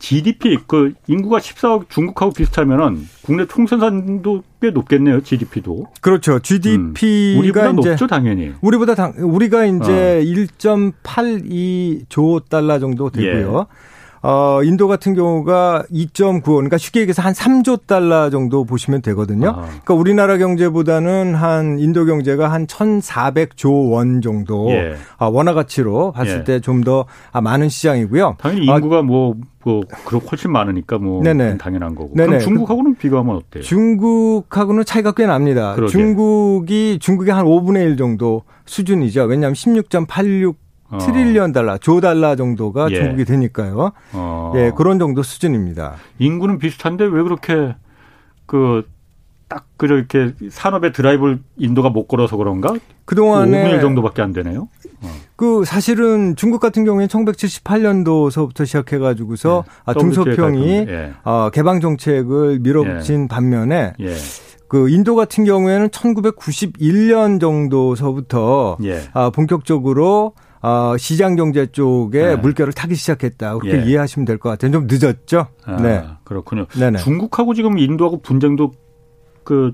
GDP 그 인구가 14억 중국하고 비슷하면은 국내 총생산도 꽤 높겠네요. GDP도. 그렇죠. GDP가 음. 우리보다 높죠, 당연히. 우리보다 당 우리가 이제 어. 1.82조 달러 정도 되고요. 예. 어, 인도 같은 경우가 2.9, 그러니까 쉽게 얘기해서 한 3조 달러 정도 보시면 되거든요. 아. 그러니까 우리나라 경제보다는 한 인도 경제가 한 1,400조 원 정도 예. 아, 원화 가치로 봤을 예. 때좀 더 아, 많은 시장이고요. 당연히 인구가 아, 뭐, 뭐, 그렇 훨씬 많으니까 뭐 네네. 당연한 거고. 네네. 그럼 중국하고는 비교하면 어때요? 중국하고는 차이가 꽤 납니다. 그러게. 중국이 중국의 한 5분의 1 정도 수준이죠. 왜냐하면 16.86 어. 트릴리언 달러, 조 달러 정도가 예. 중국이 되니까요. 어. 예, 그런 정도 수준입니다. 인구는 비슷한데 왜 그렇게 그 딱 그렇게 산업의 드라이브를 인도가 못 걸어서 그런가? 그동안에 5분의 1 정도밖에 안 되네요. 어. 그 사실은 중국 같은 경우에 1978년도서부터 시작해 가지고서 예. 아, 중소평이 예. 어, 개방 정책을 밀어붙인 예. 반면에 예. 그 인도 같은 경우에는 1991년 정도서부터 예. 아, 본격적으로 어, 시장 경제 쪽에 네. 물결을 타기 시작했다. 그렇게 예. 이해하시면 될 것 같아요. 좀 늦었죠? 아, 네. 그렇군요. 네네. 중국하고 지금 인도하고 분쟁도 그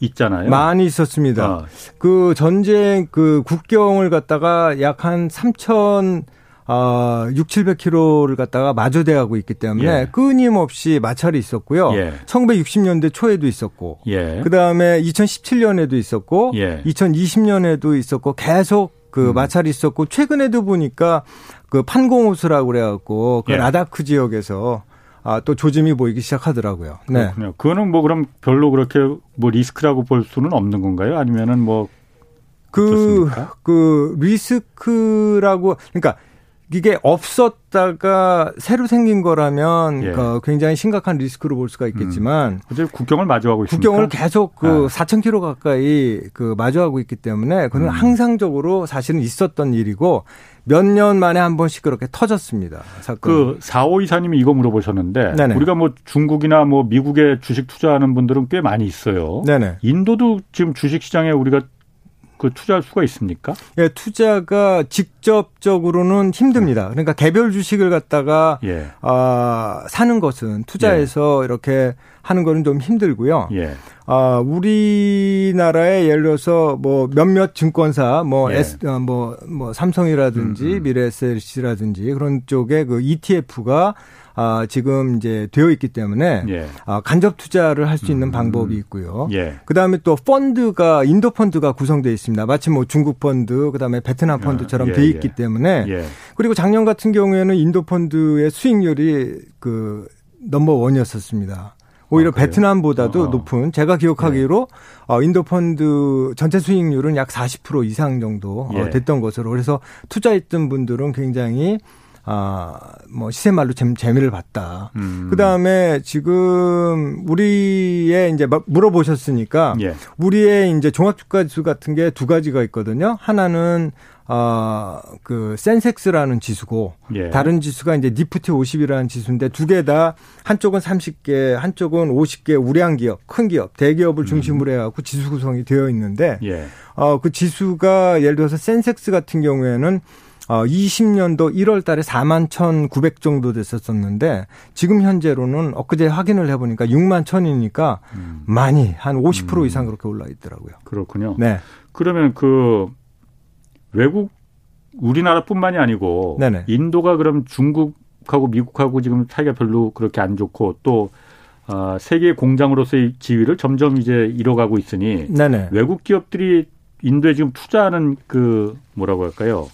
있잖아요. 많이 있었습니다. 아. 그 전쟁 그 국경을 갖다가 약 한 3천 어, 6, 700km를 갖다가 마주대하고 있기 때문에 예. 끊임없이 마찰이 있었고요. 예. 1960년대 초에도 있었고, 예. 그 다음에 2017년에도 있었고, 예. 2020년에도 있었고, 계속 그 음. 마찰이 있었고, 최근에도 보니까 그 판공호수라고 그래갖고, 그 예. 라다크 지역에서 아, 또 조짐이 보이기 시작하더라고요. 네. 그렇군요. 그거는 뭐 그럼 별로 그렇게 뭐 리스크라고 볼 수는 없는 건가요? 아니면은 뭐 그, 그, 리스크라고, 그러니까 이게 없었다가 새로 생긴 거라면 예. 그 굉장히 심각한 리스크로 볼 수가 있겠지만 음. 국경을 마주하고 있습니까? 국경을 계속 그 아. 4,000km 가까이 그 마주하고 있기 때문에 그는 음. 항상적으로 사실은 있었던 일이고 몇 년 만에 한 번씩 그렇게 터졌습니다. 사건. 그 4호 이사님이 이거 물어보셨는데 네네. 우리가 뭐 중국이나 뭐 미국에 주식 투자하는 분들은 꽤 많이 있어요. 네네. 인도도 지금 주식 시장에 우리가 그 투자할 수가 있습니까? 예, 투자가 직접적으로는 힘듭니다. 그러니까 개별 주식을 갖다가 예. 아, 사는 것은 투자해서 예. 이렇게 하는 거는 좀 힘들고요. 예. 아, 우리나라에 예를 들어서 뭐 몇몇 증권사 뭐 예. S 어, 뭐, 뭐 삼성이라든지 음, 음. 미래에셋이라든지 그런 쪽에 그 ETF가 아, 지금 이제 되어 있기 때문에 예. 아, 간접 투자를 할 수 있는 음. 방법이 있고요. 예. 그다음에 또 펀드가 인도 펀드가 구성되어 있습니다. 마치 뭐 중국 펀드, 그다음에 베트남 아, 펀드처럼 예, 돼 있기 예. 때문에 예. 그리고 작년 같은 경우에는 인도 펀드의 수익률이 그 넘버 원이었었습니다. 오히려 아, 베트남보다도 어. 높은 제가 기억하기로 네. 어, 인도 펀드 전체 수익률은 약 40% 이상 정도 어, 예. 됐던 것으로 그래서 투자했던 분들은 굉장히 아, 뭐 시세 말로 재, 재미를 봤다. 음. 그 다음에 지금 우리의 이제 물어보셨으니까 예. 우리의 이제 종합주가지수 같은 게 두 가지가 있거든요. 하나는 어, 그 센섹스라는 지수고 예. 다른 지수가 이제 니프티 50이라는 지수인데 두 개 다 한쪽은 30개, 한쪽은 50개 우량 기업, 큰 기업, 대기업을 중심으로 해 갖고 지수 구성이 되어 있는데 예. 어, 그 지수가 예를 들어서 센섹스 같은 경우에는 어, 20년도 1월 달에 4만 1,900 정도 됐었었는데 지금 현재로는 엊그제 확인을 해 보니까 6만 1,000이니까 음. 많이 한 50% 음. 이상 그렇게 올라 있더라고요. 그렇군요. 네. 그러면 그 외국 우리나라뿐만이 아니고 네네. 인도가 그럼 중국하고 미국하고 지금 사이가 별로 그렇게 안 좋고 또 어, 세계 공장으로서의 지위를 점점 이제 잃어가고 있으니 네네. 외국 기업들이 인도에 지금 투자하는 그 뭐라고 할까요?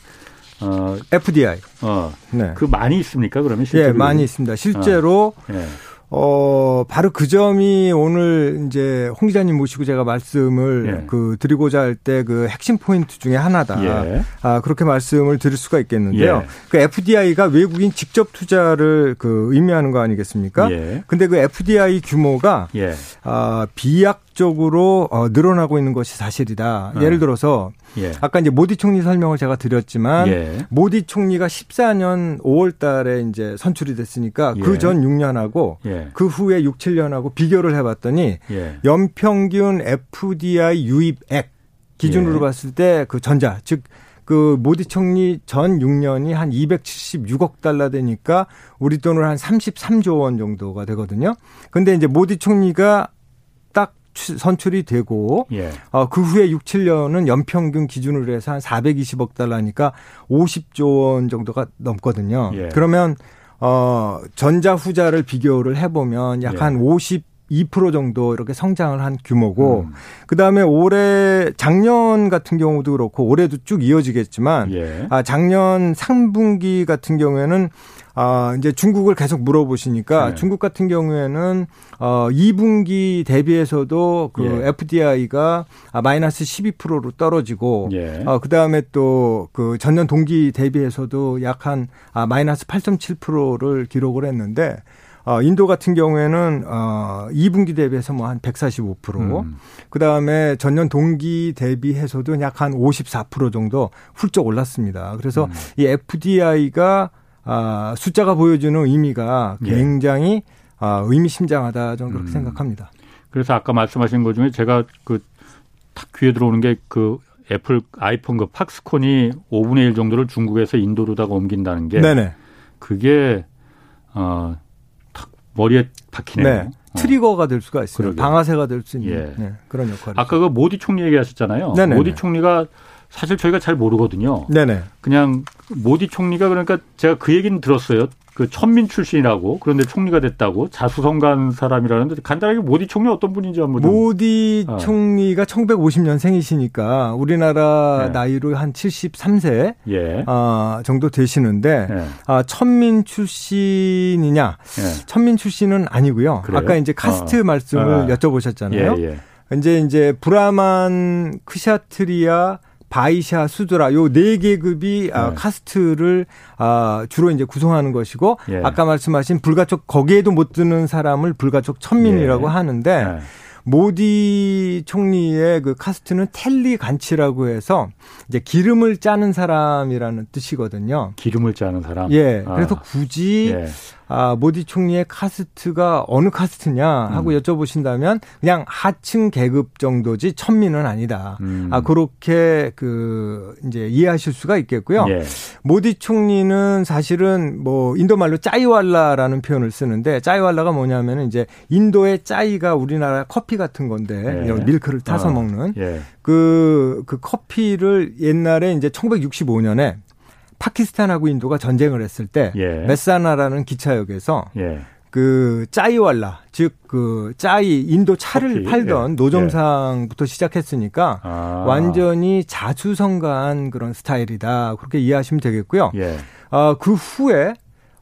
어, FDI. 어, 네. 그 많이 있습니까? 그러면 실제로? 예, 많이 있습니다. 실제로 어, 예. 어, 바로 그 점이 오늘 이제 홍 기자님 모시고 제가 말씀을 예. 그 드리고자 할 때 그 핵심 포인트 중에 하나다. 예. 아, 그렇게 말씀을 드릴 수가 있겠는데요. 예. 그 FDI가 외국인 직접 투자를 그 의미하는 거 아니겠습니까? 예. 근데 그 FDI 규모가 예. 아, 비약 적으로 어, 늘어나고 있는 것이 사실이다. 어. 예를 들어서 예. 아까 이제 모디 총리 설명을 제가 드렸지만 예. 모디 총리가 14년 5월 달에 이제 선출이 됐으니까 그 예. 그전 6년하고 예. 그 후에 6, 7년하고 비교를 해 봤더니 예. 연평균 FDI 유입액 기준으로 예. 봤을 때 그 전자 즉그 모디 총리 전 6년이 한 276억 달러 되니까 우리 돈으로 한 33조 원 정도가 되거든요. 근데 이제 모디 총리가 선출이 되고 예. 어, 그 후에 6, 7년은 연평균 기준으로 해서 한 420억 달러니까 50조 원 정도가 넘거든요. 예. 그러면 어 전자 후자를 비교를 해 보면 약한 예. 50 2% 정도 이렇게 성장을 한 규모고 음. 그다음에 올해 작년 같은 경우도 그렇고 올해도 쭉 이어지겠지만 예. 아 작년 3분기 같은 경우에는 아, 이제 중국을 계속 물어보시니까 네. 중국 같은 경우에는 어 2분기 대비해서도 그 예. FDI가 아, 마이너스 12%로 떨어지고 예. 어 그다음에 또 그 전년 동기 대비해서도 약 한 아, 마이너스 8.7%를 기록을 했는데 어, 인도 같은 경우에는 어, 2분기 대비해서 뭐 한 145%, 음. 그 다음에 전년 동기 대비해서도 약 한 54% 정도 훌쩍 올랐습니다. 그래서 음. 이 FDI가 아, 숫자가 보여주는 의미가 예. 굉장히 예. 아, 의미심장하다 저는 그렇게 음. 생각합니다. 그래서 아까 말씀하신 것 중에 제가 그 탁 귀에 들어오는 게 그 애플 아이폰 그 팍스콘이 5분의 1 정도를 중국에서 인도로다가 옮긴다는 게 네네. 그게 어 머리에 박히네요. 네. 트리거가 될 수가 있어요. 그러게. 방아쇠가 될 수 있는 예. 네, 그런 역할이. 아까 그 모디 총리 얘기하셨잖아요. 네네네. 모디 총리가 사실 저희가 잘 모르거든요. 네네. 그냥 모디 총리가 그러니까 제가 그 얘기는 들었어요. 그 천민 출신이라고 그런데 총리가 됐다고 자수성가한 사람이라는데 간단하게 모디 총리 어떤 분인지 한번 모디 어. 총리가 1950년생이시니까 우리나라 네. 나이로 한 73세 예. 어, 정도 되시는데 예. 아, 천민 출신이냐? 예. 천민 출신은 아니고요. 그래요? 아까 이제 카스트 어. 말씀을 어. 여쭤보셨잖아요. 예, 예. 이제 이제 브라만, 크샤트리아, 바이샤, 수드라 요 네 계급이 아, 네. 아, 카스트를 아, 주로 이제 구성하는 것이고 예. 아까 말씀하신 불가촉 거기에도 못 드는 사람을 불가촉 천민이라고 예. 하는데 네. 모디 총리의 그 카스트는 텔리 간치라고 해서 이제 기름을 짜는 사람이라는 뜻이거든요. 기름을 짜는 사람? 예. 아. 그래서 굳이 예. 아, 모디 총리의 카스트가 어느 카스트냐 하고 음. 여쭤보신다면 그냥 하층 계급 정도지 천민은 아니다. 음. 아, 그렇게 그 이제 이해하실 수가 있겠고요. 예. 모디 총리는 사실은 뭐 인도 말로 짜이왈라라는 표현을 쓰는데 짜이왈라가 뭐냐면은 이제 인도의 짜이가 우리나라 커피 같은 건데 예. 밀크를 타서 어. 먹는 예. 그, 그 커피를 옛날에 이제 1965년에 파키스탄하고 인도가 전쟁을 했을 때 예. 메사나라는 기차역에서 예. 그 짜이왈라 즉 그 짜이 인도 차를 커피. 팔던 예. 노점상부터 시작했으니까 아. 완전히 자주성가한 그런 스타일이다 그렇게 이해하시면 되겠고요. 예. 어, 그 후에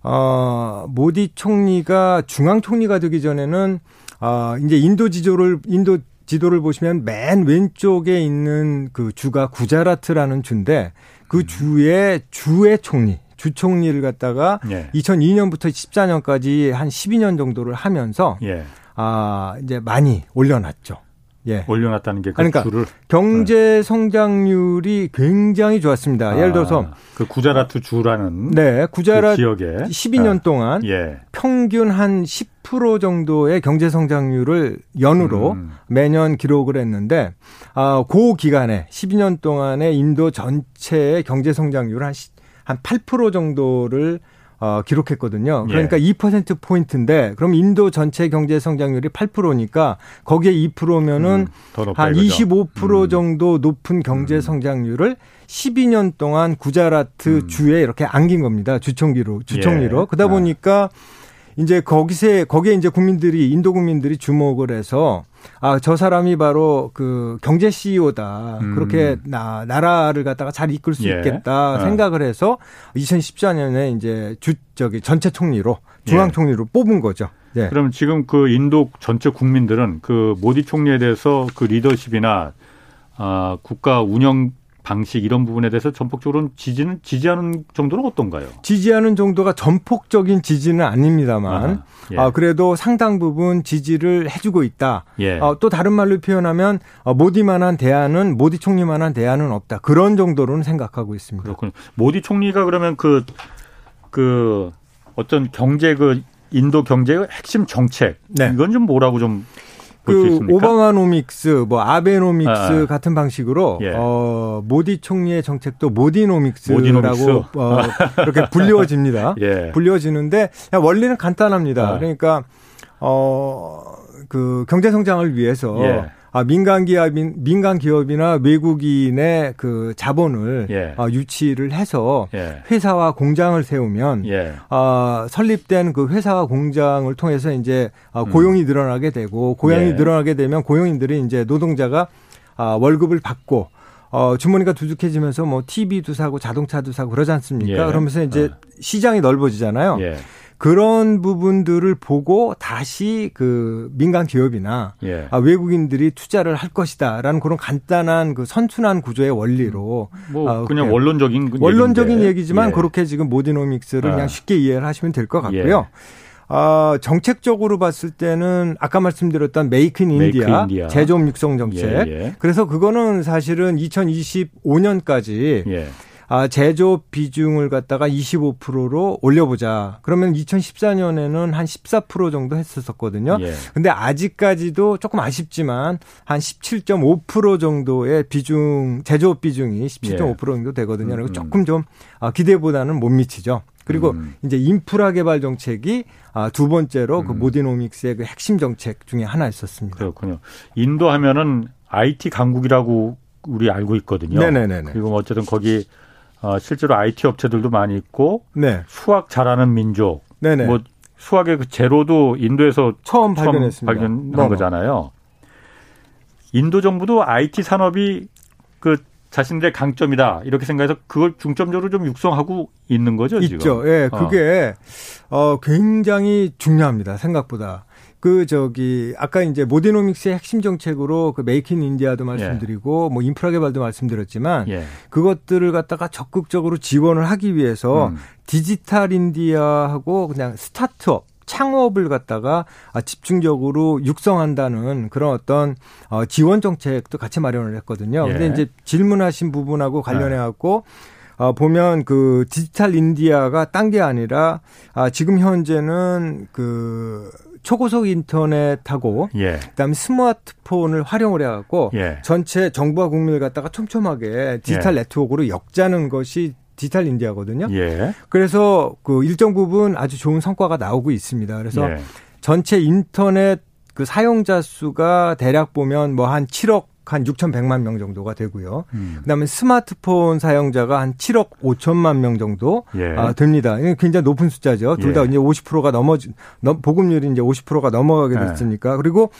어, 모디 총리가 중앙 총리가 되기 전에는 어, 이제 인도 지도를 인도 지도를 보시면 맨 왼쪽에 있는 그 주가 구자라트라는 주인데 그 음. 주의 주의 총리 주 총리를 갖다가 예. 2002년부터 14년까지 한 12년 정도를 하면서 예. 아 이제 많이 올려놨죠. 예. 올려놨다는 게그 그러니까 주를 경제 성장률이 굉장히 좋았습니다. 아, 예를 들어서 그 구자라트 주라는 네 구자라 그 지역에 12년 아, 동안 예. 평균 한 10% 정도의 경제 성장률을 연으로 음. 매년 기록을 했는데 아, 그 기간에 12년 동안에 인도 전체의 경제 성장률 한한 8% 정도를 어, 기록했거든요. 그러니까 예. 2% 포인트인데 그럼 인도 전체 경제 성장률이 8%니까 거기에 2%면은 음, 한25% 음. 정도 높은 경제 음. 성장률을 12년 동안 구자라트 음. 주에 이렇게 안긴 겁니다. 주총기로 주총리로. 예. 그러다 아. 보니까 이제 거기서 거기에 이제 국민들이 인도 국민들이 주목을 해서 아, 저 사람이 바로 그 경제 CEO다. 음. 그렇게 나, 나라를 갖다가 잘 이끌 수 예. 있겠다 어. 생각을 해서 2014년에 이제 주, 저기 전체 총리로, 중앙 총리로 예. 뽑은 거죠. 예. 그럼 지금 그 인도 전체 국민들은 그 모디 총리에 대해서 그 리더십이나 아, 국가 운영 방식 이런 부분에 대해서 전폭적으로 지지는 지지하는 정도는 어떤가요? 지지하는 정도가 전폭적인 지지는 아닙니다만 아, 예. 아 그래도 상당 부분 지지를 해주고 있다. 예. 어, 또 다른 말로 표현하면 어, 모디만한 대안은 모디 총리만한 대안은 없다. 그런 정도로는 생각하고 있습니다. 그렇군요. 모디 총리가 그러면 그그 그 어떤 경제 그 인도 경제의 핵심 정책 네. 이건 좀 뭐라고 좀 그 오바마노믹스, 뭐 아베노믹스 아. 같은 방식으로 예. 어 모디 총리의 정책도 모디노믹스라고 모디노믹스? 어 이렇게 불리워집니다. 예. 불리워지는데 원리는 간단합니다. 아. 그러니까 어 그 경제 성장을 위해서 예. 아, 민간 기업인 민간 기업이나 외국인의 그 자본을 예. 아, 유치를 해서 예. 회사와 공장을 세우면 예. 아, 설립된 그 회사와 공장을 통해서 이제 아, 음. 고용이 늘어나게 되고 고용이 예. 늘어나게 되면 고용인들이 이제 노동자가 아, 월급을 받고 어, 주머니가 두둑해지면서 뭐 TV도 사고 자동차도 사고 그러지 않습니까? 예. 그러면서 이제 어. 시장이 넓어지잖아요. 예. 그런 부분들을 보고 다시 그 민간 기업이나 예. 아, 외국인들이 투자를 할 것이다라는 그런 간단한 그 선순환 구조의 원리로 뭐 아, 그냥 원론적인 원론적인 얘기인데. 얘기지만 예. 그렇게 지금 모디노믹스를 아. 그냥 쉽게 이해를 하시면 될 것 같고요. 예. 아, 정책적으로 봤을 때는 아까 말씀드렸던 Make in India, India. 제조업 육성 정책. 예, 예. 그래서 그거는 사실은 2025년까지 예. 아, 제조업 비중을 갖다가 25%로 올려보자. 그러면 2014년에는 한 14% 정도 했었거든요. 예. 근데 아직까지도 조금 아쉽지만 한 17.5% 정도의 비중, 제조업 비중이 17.5% 예. 정도 되거든요. 그리고 음, 음. 조금 좀 아, 기대보다는 못 미치죠. 그리고 음. 이제 인프라 개발 정책이 아, 두 번째로 그 음. 그 모디노믹스의 그 핵심 정책 중에 하나였었습니다. 그렇군요. 인도 하면은 IT 강국이라고 우리 알고 있거든요. 네네네. 그리고 뭐 어쨌든 거기 어, 실제로 IT 업체들도 많이 있고 네. 수학 잘하는 민족. 네네. 뭐 수학의 그 제로도 인도에서 처음, 처음 발견했습니다. 발견한 네 거잖아요. 인도 정부도 IT 산업이 그 자신들의 강점이다 이렇게 생각해서 그걸 중점적으로 좀 육성하고 있는 거죠 있죠. 지금. 예, 그게 어. 어 굉장히 중요합니다. 생각보다. 그 저기 아까 이제 모디노믹스의 핵심 정책으로 그 메이킹 인디아도 말씀드리고 예. 뭐 인프라 개발도 말씀드렸지만 예. 그것들을 갖다가 적극적으로 지원을 하기 위해서 음. 디지털 인디아하고 그냥 스타트업 창업을 갖다가 집중적으로 육성한다는 그런 어떤 어, 지원 정책도 같이 마련을 했거든요. 예. 근데 이제 질문하신 부분하고 관련해 갖고 어, 보면 그 디지털 인디아가 딴 게 아니라 아, 지금 현재는 그 초고속 인터넷하고 예. 그다음에 스마트폰을 활용을 해갖고 예. 전체 정부와 국민을 갖다가 촘촘하게 디지털 예. 네트워크로 엮자는 것이 디지털 인디아거든요. 예. 그래서 그 일정 부분 아주 좋은 성과가 나오고 있습니다. 그래서 예. 전체 인터넷 그 사용자 수가 대략 보면 뭐 한 7억 한 6,100만 명 정도가 되고요. 음. 그다음에 스마트폰 사용자가 한 7억 5천만 명 정도 예. 아, 됩니다. 굉장히 높은 숫자죠. 둘다 예. 이제 50%가 넘어 보급률이 이제 50%가 넘어가게 예. 됐으니까. 예. 그리고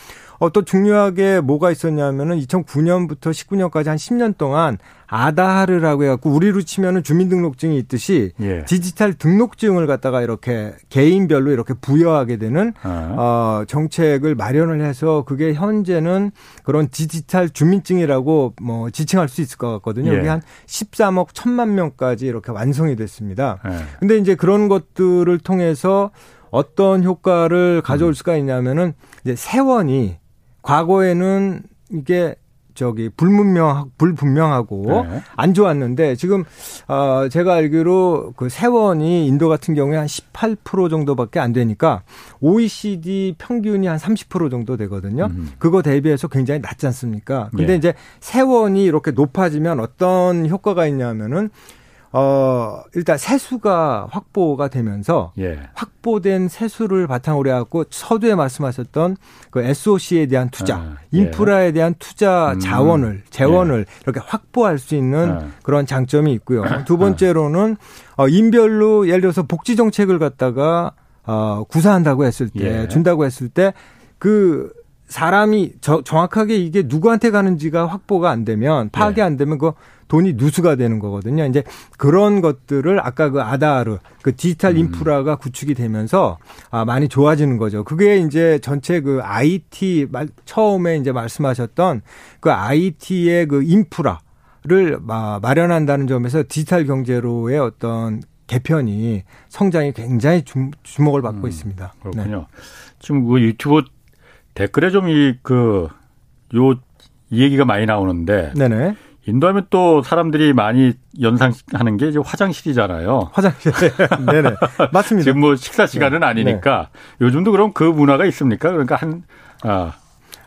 어, 또 중요하게 뭐가 있었냐면은 2009년부터 19년까지 한 10년 동안 아다하르라고 해갖고 우리로 치면은 주민등록증이 있듯이 예. 디지털 등록증을 갖다가 이렇게 개인별로 이렇게 부여하게 되는 아. 어, 정책을 마련을 해서 그게 현재는 그런 디지털 주민증이라고 뭐 지칭할 수 있을 것 같거든요. 예. 이게 한 13억 1천만 명까지 이렇게 완성이 됐습니다. 예. 근데 이제 그런 것들을 통해서 어떤 효과를 가져올 음. 수가 있냐면은 이제 세원이 과거에는 이게 저기 불분명 불분명하고 네. 안 좋았는데 지금 어 제가 알기로 그 세원이 인도 같은 경우에 한 18% 정도밖에 안 되니까 OECD 평균이 한 30% 정도 되거든요. 음. 그거 대비해서 굉장히 낮지 않습니까? 근데 네. 이제 세원이 이렇게 높아지면 어떤 효과가 있냐면은 어, 일단 세수가 확보가 되면서 예. 확보된 세수를 바탕으로 해갖고 서두에 말씀하셨던 그 SOC에 대한 투자, 아, 예. 인프라에 대한 투자 음. 자원을, 재원을 예. 이렇게 확보할 수 있는 아. 그런 장점이 있고요. 두 번째로는 어, 인별로 예를 들어서 복지 정책을 갖다가 어, 구사한다고 했을 때, 예. 준다고 했을 때 그 사람이 저, 정확하게 이게 누구한테 가는지가 확보가 안 되면 파악이 예. 안 되면 그 돈이 누수가 되는 거거든요. 이제 그런 것들을 아까 그 아다르 그 디지털 음. 인프라가 음. 구축이 되면서 아 많이 좋아지는 거죠. 그게 이제 전체 그 IT 말 처음에 이제 말씀하셨던 그 IT의 그 인프라 를 마련한다는 점에서 디지털 경제로의 어떤 개편이 성장이 굉장히 주목을 받고 음, 있습니다. 그렇군요. 네. 지금 그 유튜브 댓글에 좀 이 그요이 얘기가 많이 나오는데 네네. 인도하면 또 사람들이 많이 연상하는 게 이제 화장실이잖아요. 화장실. 네네. 맞습니다. 지금 뭐 식사 시간은 네. 아니니까 네. 요즘도 그럼 그 문화가 있습니까? 그러니까 한, 아.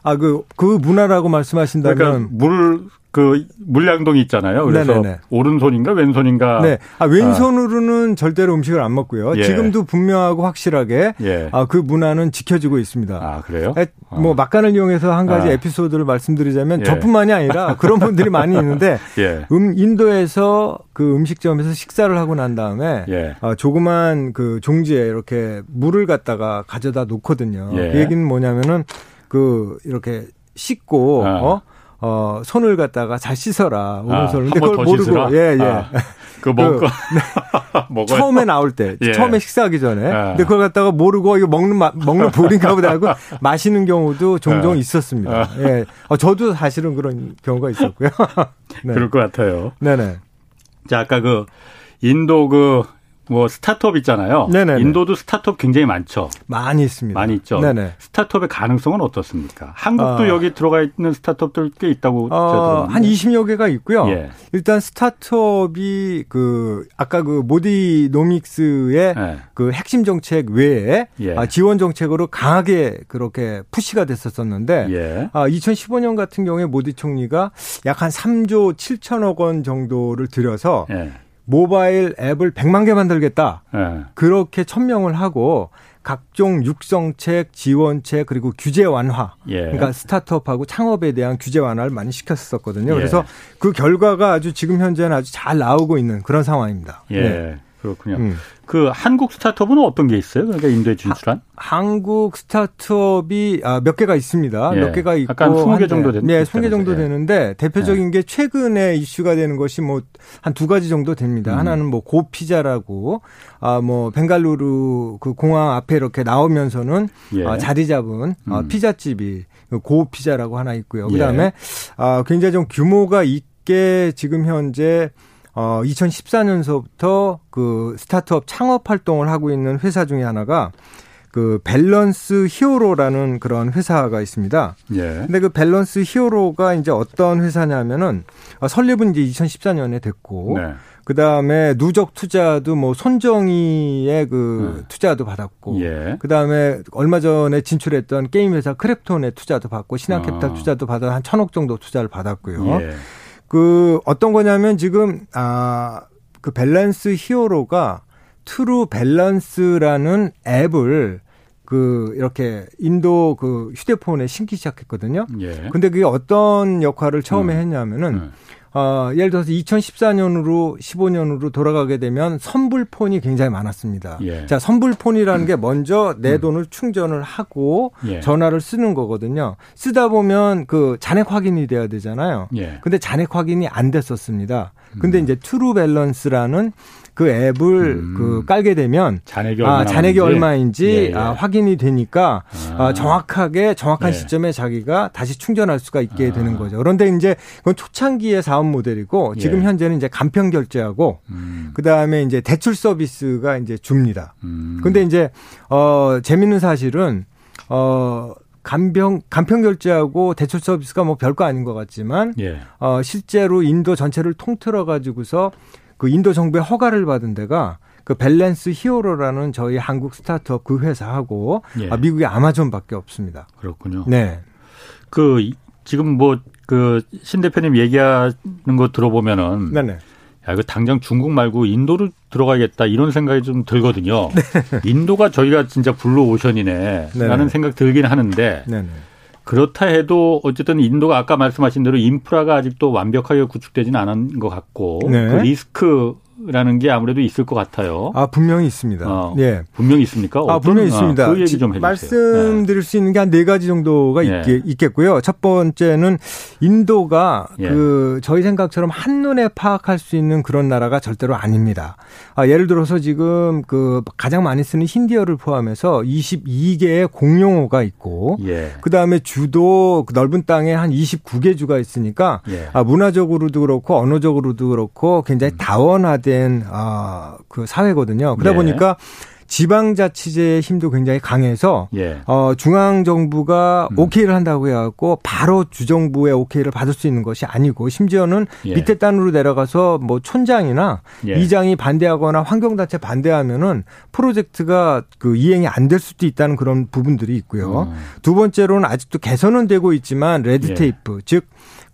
아, 그, 그 문화라고 말씀하신다면. 그러니까 물그 물량동이 있잖아요. 그래서 네네네. 오른손인가 왼손인가. 네. 아, 왼손으로는 아. 절대로 음식을 안 먹고요. 예. 지금도 분명하고 확실하게 예. 아, 그 문화는 지켜지고 있습니다. 아, 그래요? 뭐 어. 막간을 이용해서 한 가지 아. 에피소드를 말씀드리자면 예. 저뿐만이 아니라 그런 분들이 많이 있는데 예. 음 인도에서 그 음식점에서 식사를 하고 난 다음에 예. 아, 조그만 그 종지에 이렇게 물을 갖다가 가져다 놓거든요. 예. 그 얘기는 뭐냐면은 그 이렇게 씻고 아. 어 어, 손을 갖다가 잘 씻어라. 오른손을. 아, 근데 그걸 모르고. 씻으라? 예, 예. 아, 그 먹고. 네. 처음에 나올 때. 예. 처음에 식사하기 전에. 아. 근데 그걸 갖다가 모르고 이거 먹는, 마, 먹는 볼인가 보다 하고 마시는 경우도 종종 아. 있었습니다. 아. 예. 어, 저도 사실은 그런 경우가 있었고요. 네. 그럴 것 같아요. 네네. 자, 아까 그 인도 그 뭐 스타트업 있잖아요. 네네. 인도도 스타트업 굉장히 많죠. 많이 있습니다. 많이 있죠. 네네. 스타트업의 가능성은 어떻습니까? 한국도 아. 여기 들어가 있는 스타트업들 꽤 있다고 어, 한 20여 개가 있고요. 예. 일단 스타트업이 그 아까 그 모디노믹스의 예. 그 핵심 정책 외에 예. 아, 지원 정책으로 강하게 그렇게 푸시가 됐었었는데 예. 아, 2015년 같은 경우에 모디 총리가 약 한 3조 7천억 원 정도를 들여서 예. 모바일 앱을 100만 개 만들겠다. 네. 그렇게 천명을 하고 각종 육성책, 지원책 그리고 규제 완화. 예. 그러니까 스타트업하고 창업에 대한 규제 완화를 많이 시켰었거든요. 예. 그래서 그 결과가 아주 지금 현재는 아주 잘 나오고 있는 그런 상황입니다. 예. 네. 그렇군요. 음. 그 한국 스타트업은 어떤 게 있어요? 그러니까 인도에 진출한? 하, 한국 스타트업이 아, 몇 개가 있습니다. 예. 몇 개가 있고 약간 20개 정도 되는 네, 20개 정도 예. 되는데 대표적인 예. 게 최근에 이슈가 되는 것이 뭐 한 두 가지 정도 됩니다. 음. 하나는 뭐 고피자라고 아 뭐 벵갈루루 그 공항 앞에 이렇게 나오면서는 예. 아, 자리 잡은 아, 음. 아, 피자집이 그 고피자라고 하나 있고요. 그다음에 예. 아 굉장히 좀 규모가 있게 지금 현재 어 2014년서부터 그 스타트업 창업 활동을 하고 있는 회사 중에 하나가 그 밸런스 히어로라는 그런 회사가 있습니다. 예. 근데 그 밸런스 히어로가 이제 어떤 회사냐면은 어, 설립은 이제 2014년에 됐고 네. 그 다음에 누적 투자도 뭐 손정희의 그 네. 투자도 받았고, 예. 그 다음에 얼마 전에 진출했던 게임 회사 크래프톤의 투자도 받고 신한캐피탈 아. 투자도 받아 한 천억 정도 투자를 받았고요. 예. 그 어떤 거냐면 지금 아 그 밸런스 히어로가 트루 밸런스라는 앱을 그 이렇게 인도 그 휴대폰에 싣기 시작했거든요. 예. 근데 그게 어떤 역할을 처음에 음. 했냐면은 음. 어, 예를 들어서 2014년으로 15년으로 돌아가게 되면 선불폰이 굉장히 많았습니다. 예. 자, 선불폰이라는 게 먼저 내 음. 돈을 충전을 하고 예. 전화를 쓰는 거거든요. 쓰다 보면 그 잔액 확인이 돼야 되잖아요. 예. 근데 잔액 확인이 안 됐었습니다. 근데 음. 이제 트루 밸런스라는 그 앱을 음. 그 깔게 되면 잔액이, 아, 잔액이 얼마인지 예, 예. 아, 확인이 되니까 아. 아, 정확하게 정확한 예. 시점에 자기가 다시 충전할 수가 있게 아. 되는 거죠. 그런데 이제 그건 초창기의 사업 모델이고 지금 예. 현재는 이제 간편 결제하고 음. 그다음에 이제 대출 서비스가 이제 줍니다. 음. 근데 이제 어 재밌는 사실은 어 간병 간편 결제하고 대출 서비스가 뭐 별거 아닌 것 같지만 예. 어 실제로 인도 전체를 통틀어 가지고서 그 인도 정부의 허가를 받은 데가 그 밸런스 히어로라는 저희 한국 스타트업 그 회사하고 예. 아, 미국의 아마존밖에 없습니다. 그렇군요. 네. 그 지금 뭐 그 신 대표님 얘기하는 거 들어보면은 네네. 야, 이거 당장 중국 말고 인도를 들어가야겠다 이런 생각이 좀 들거든요. 네. 인도가 저희가 진짜 블루 오션이네 라는 생각 들긴 하는데 네네. 그렇다 해도 어쨌든 인도가 아까 말씀하신 대로 인프라가 아직도 완벽하게 구축되지는 않은 것 같고 네. 그 리스크 라는 게 아무래도 있을 것 같아요. 아 분명히 있습니다. 어, 예, 분명히 있습니까? 아 분명히 있습니다. 아, 그 얘기 좀 해주세요. 말씀드릴 네. 수 있는 게 한 네 가지 정도가 예. 있겠, 고요첫 번째는 인도가 예. 그 저희 생각처럼 한 눈에 파악할 수 있는 그런 나라가 절대로 아닙니다. 아, 예를 들어서 지금 그 가장 많이 쓰는 힌디어를 포함해서 22개의 공용어가 있고, 예. 그 다음에 주도 그 넓은 땅에 한 29개 주가 있으니까 예. 아, 문화적으로도 그렇고 언어적으로도 그렇고 굉장히 음. 다원화된 된, 아, 그 사회거든요. 그러다 네. 보니까 지방자치제의 힘도 굉장히 강해서 예. 어, 중앙 정부가 음. 오케이를 한다고 해갖고 바로 주정부의 오케이를 받을 수 있는 것이 아니고 심지어는 예. 밑에 단으로 내려가서 뭐 촌장이나 예. 이장이 반대하거나 환경단체 반대하면은 프로젝트가 그 이행이 안 될 수도 있다는 그런 부분들이 있고요. 음. 두 번째로는 아직도 개선은 되고 있지만 레드테이프 예. 즉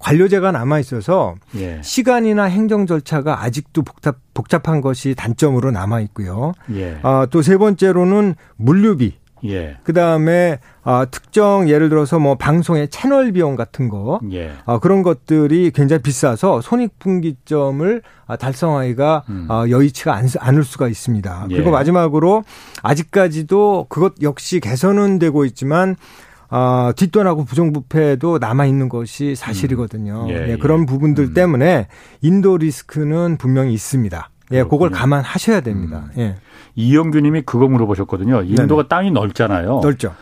관료제가 남아 있어서 예. 시간이나 행정 절차가 아직도 복잡 복잡한 것이 단점으로 남아 있고요. 예. 아, 또 세 번째로는 물류비. 예. 그 다음에 아, 특정 예를 들어서 뭐 방송의 채널 비용 같은 거 예. 아, 그런 것들이 굉장히 비싸서 손익분기점을 아, 달성하기가 음. 아, 여의치가 않, 않을 수가 있습니다. 예. 그리고 마지막으로 아직까지도 그것 역시 개선은 되고 있지만 어, 뒷돈하고 부정부패도 남아 있는 것이 사실이거든요. 음. 예, 예, 그런 부분들 음. 때문에 인도 리스크는 분명히 있습니다. 예, 그렇군요. 그걸 감안하셔야 됩니다. 음. 예. 이영규 님이 그거 물어보셨거든요. 인도가 네네. 땅이 넓잖아요. 넓죠.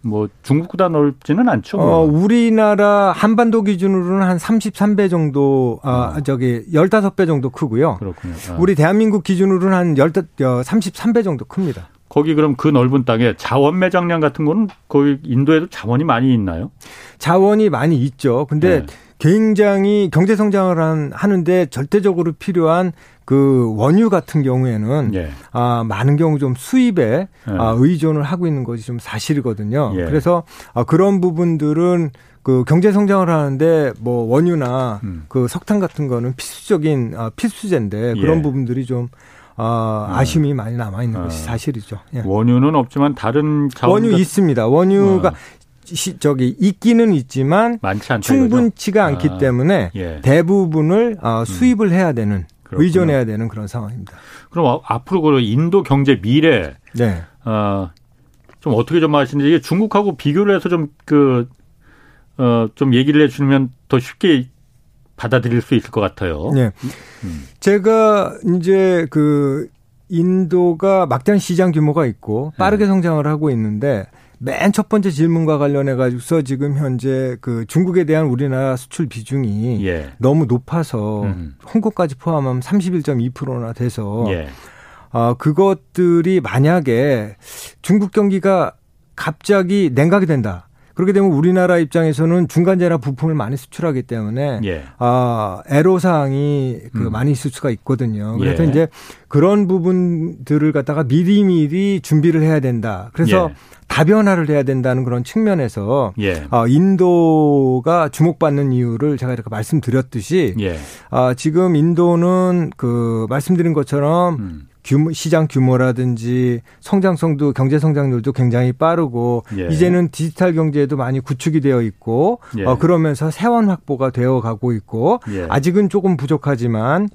뭐 중국보다 넓지는 않죠. 어, 우리나라 한반도 기준으로는 한 33배 정도 아 어. 저기 15배 정도 크고요. 그렇군요. 아. 우리 대한민국 기준으로는 한 15, 33배 정도 큽니다. 거기 그럼 그 넓은 땅에 자원 매장량 같은 거는 거기 인도에도 자원이 많이 있나요? 자원이 많이 있죠. 근데 네. 굉장히 경제 성장을 한, 하는데 절대적으로 필요한 그 원유 같은 경우에는 예. 아, 많은 경우 좀 수입에 예. 아, 의존을 하고 있는 것이 좀 사실이거든요. 예. 그래서 아, 그런 부분들은 그 경제 성장을 하는데 뭐 원유나 음. 그 석탄 같은 거는 필수적인 아, 필수제인데 그런 예. 부분들이 좀 아, 음. 아쉬움이 많이 남아 있는 어. 것이 사실이죠. 예. 원유는 없지만 다른 자원 원유 있습니다. 원유가 어. 시, 저기 있기는 있지만 충분치가 않기 아, 때문에 예. 대부분을 어, 수입을 해야 되는 그렇구나. 의존해야 되는 그런 상황입니다. 그럼 앞으로 그 인도 경제 미래 네. 어, 좀 어떻게 좀 아시는지 이게 중국하고 비교를 해서 좀 그, 어, 좀 얘기를 해주면 더 쉽게 받아들일 수 있을 것 같아요. 네. 음. 제가 이제 그 인도가 막대한 시장 규모가 있고 빠르게 네. 성장을 하고 있는데 맨 첫 번째 질문과 관련해 가지고서 지금 현재 그 중국에 대한 우리나라 수출 비중이 예. 너무 높아서 음. 홍콩까지 포함하면 31.2%나 돼서 예. 어, 그것들이 만약에 중국 경기가 갑자기 냉각이 된다. 그렇게 되면 우리나라 입장에서는 중간재나 부품을 많이 수출하기 때문에 예. 아 애로 사항이 그 음. 많이 있을 수가 있거든요. 그래서 예. 이제 그런 부분들을 갖다가 미리미리 준비를 해야 된다. 그래서 예. 다변화를 해야 된다는 그런 측면에서 예. 어, 인도가 주목받는 이유를 제가 이렇게 말씀드렸듯이 예. 어, 지금 인도는 그 말씀드린 것처럼 음. 규모, 시장 규모라든지 성장성도 경제 성장률도 굉장히 빠르고 예. 이제는 디지털 경제도 많이 구축이 되어 있고 예. 어, 그러면서 세원 확보가 되어 가고 있고 예. 아직은 조금 부족하지만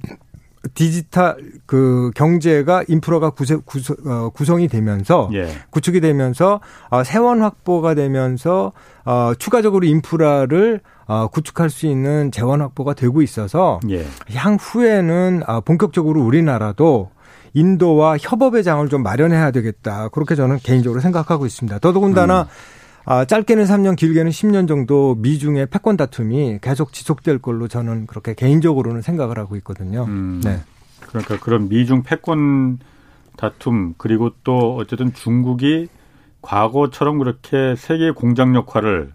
디지털 그 경제가 인프라가 구세, 구성, 어, 구성이 되면서 예. 구축이 되면서 어, 세원 확보가 되면서 어, 추가적으로 인프라를 어, 구축할 수 있는 재원 확보가 되고 있어서 예. 향후에는 어, 본격적으로 우리나라도 인도와 협업의 장을 좀 마련해야 되겠다. 그렇게 저는 개인적으로 생각하고 있습니다. 더더군다나 음. 아, 짧게는 3년, 길게는 10년 정도 미중의 패권 다툼이 계속 지속될 걸로 저는 그렇게 개인적으로는 생각을 하고 있거든요. 음. 네. 그러니까 그런 미중 패권 다툼 그리고 또 어쨌든 중국이 과거처럼 그렇게 세계 공장 역할을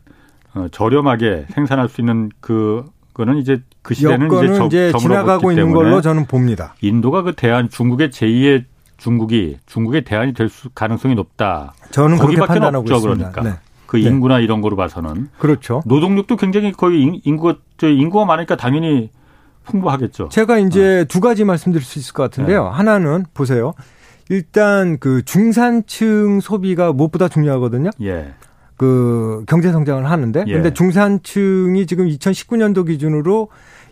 어, 저렴하게 생산할 수 있는 그 거는 이제 그 시대는 이제, 저, 이제 지나가고 있는 걸로 저는 봅니다. 인도가 그 대안 중국의 제2의 중국이 중국의 대안이 될 수, 가능성이 높다. 저는 그렇게 판단하고 없죠, 있습니다. 그러니까. 네. 그 네. 인구나 네. 이런 거로 봐서는 그렇죠. 노동력도 굉장히 거의 인구가 저 인구가 많으니까 당연히 풍부하겠죠. 제가 이제 어. 두 가지 말씀드릴 수 있을 것 같은데요. 네. 하나는 보세요. 일단 그 중산층 소비가 무엇보다 중요하거든요. 예. 그 경제 성장을 하는데 예. 근데 중산층이 지금 2019년도 기준으로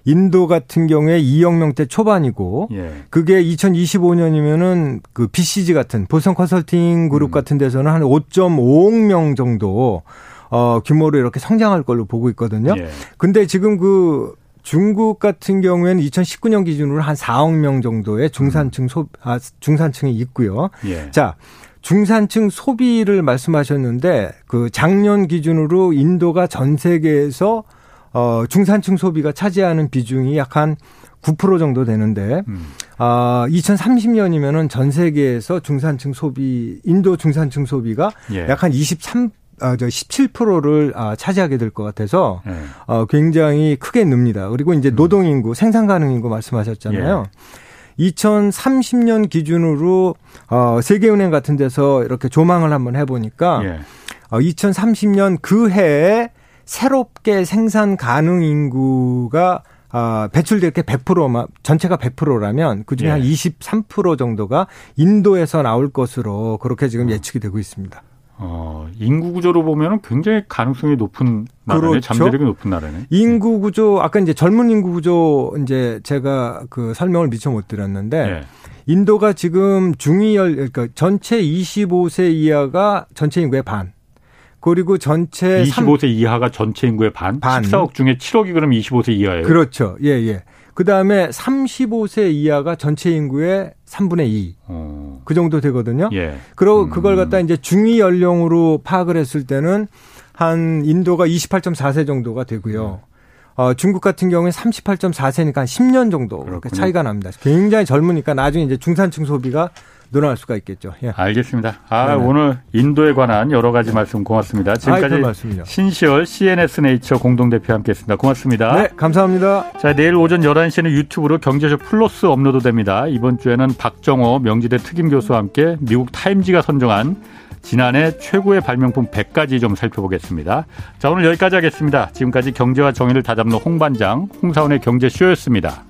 인도 같은 경우에 2억 명대 초반이고 예. 그게 2025년이면은 그 BCG 같은 보성 컨설팅 그룹 음. 같은 데서는 한 5.5억 명 정도 어 규모로 이렇게 성장할 걸로 보고 있거든요. 예. 근데 지금 그 중국 같은 경우에는 2019년 기준으로 한 4억 명 정도의 중산층 소, 아, 중산층이 있고요. 예. 자, 중산층 소비를 말씀하셨는데 그 작년 기준으로 인도가 전 세계에서 어 중산층 소비가 차지하는 비중이 약 한 9% 정도 되는데 음. 아 2030년이면은 전 세계에서 중산층 소비 인도 중산층 소비가 예. 약한 23 아, 저 17%를 아, 차지하게 될 것 같아서 예. 어, 굉장히 크게 늡니다. 그리고 이제 음. 노동 인구, 생산 가능 인구 말씀하셨잖아요. 예. 2030년 기준으로 어 세계은행 같은 데서 이렇게 조망을 한번 해 보니까 예. 어 2030년 그 해에 새롭게 생산 가능 인구가 아, 배출될 게 100%만, 전체가 100%라면 그 중에 예. 한23% 정도가 인도에서 나올 것으로 그렇게 지금 어. 예측이 되고 있습니다. 어, 인구 구조로 보면 굉장히 가능성이 높은 나라네. 그렇죠? 잠재력이 높은 나라네. 인구 구조 아까 이제 젊은 인구 구조 이제 제가 그 설명을 미처 못 드렸는데 네. 인도가 지금 중위열 그러니까 전체 25세 이하가 전체 인구의 반. 그리고 전체 25세 3, 이하가 전체 인구의 반? 반. 14억 중에 7억이 그럼 25세 이하예요. 그렇죠. 예, 예. 그 다음에 35세 이하가 전체 인구의 3분의 2. 어. 그 정도 되거든요. 예. 그리고 음. 그걸 갖다 이제 중위 연령으로 파악을 했을 때는 한 인도가 28.4세 정도가 되고요. 음. 어, 중국 같은 경우에 38.4세니까 한 10년 정도 그렇게 차이가 납니다. 굉장히 젊으니까 나중에 이제 중산층 소비가 늘어날 수가 있겠죠. 예. 알겠습니다. 아, 네네. 오늘 인도에 관한 여러 가지 말씀 고맙습니다. 지금까지 아, 신시월 CNS 네이처 공동대표 함께했습니다. 고맙습니다. 네, 감사합니다. 자, 내일 오전 11시에는 유튜브로 경제쇼 플러스 업로드됩니다. 이번 주에는 박정호 명지대 특임 교수와 함께 미국 타임지가 선정한 지난해 최고의 발명품 100가지 좀 살펴보겠습니다. 자, 오늘 여기까지 하겠습니다. 지금까지 경제와 정의를 다잡는 홍반장, 홍사원의 경제쇼였습니다.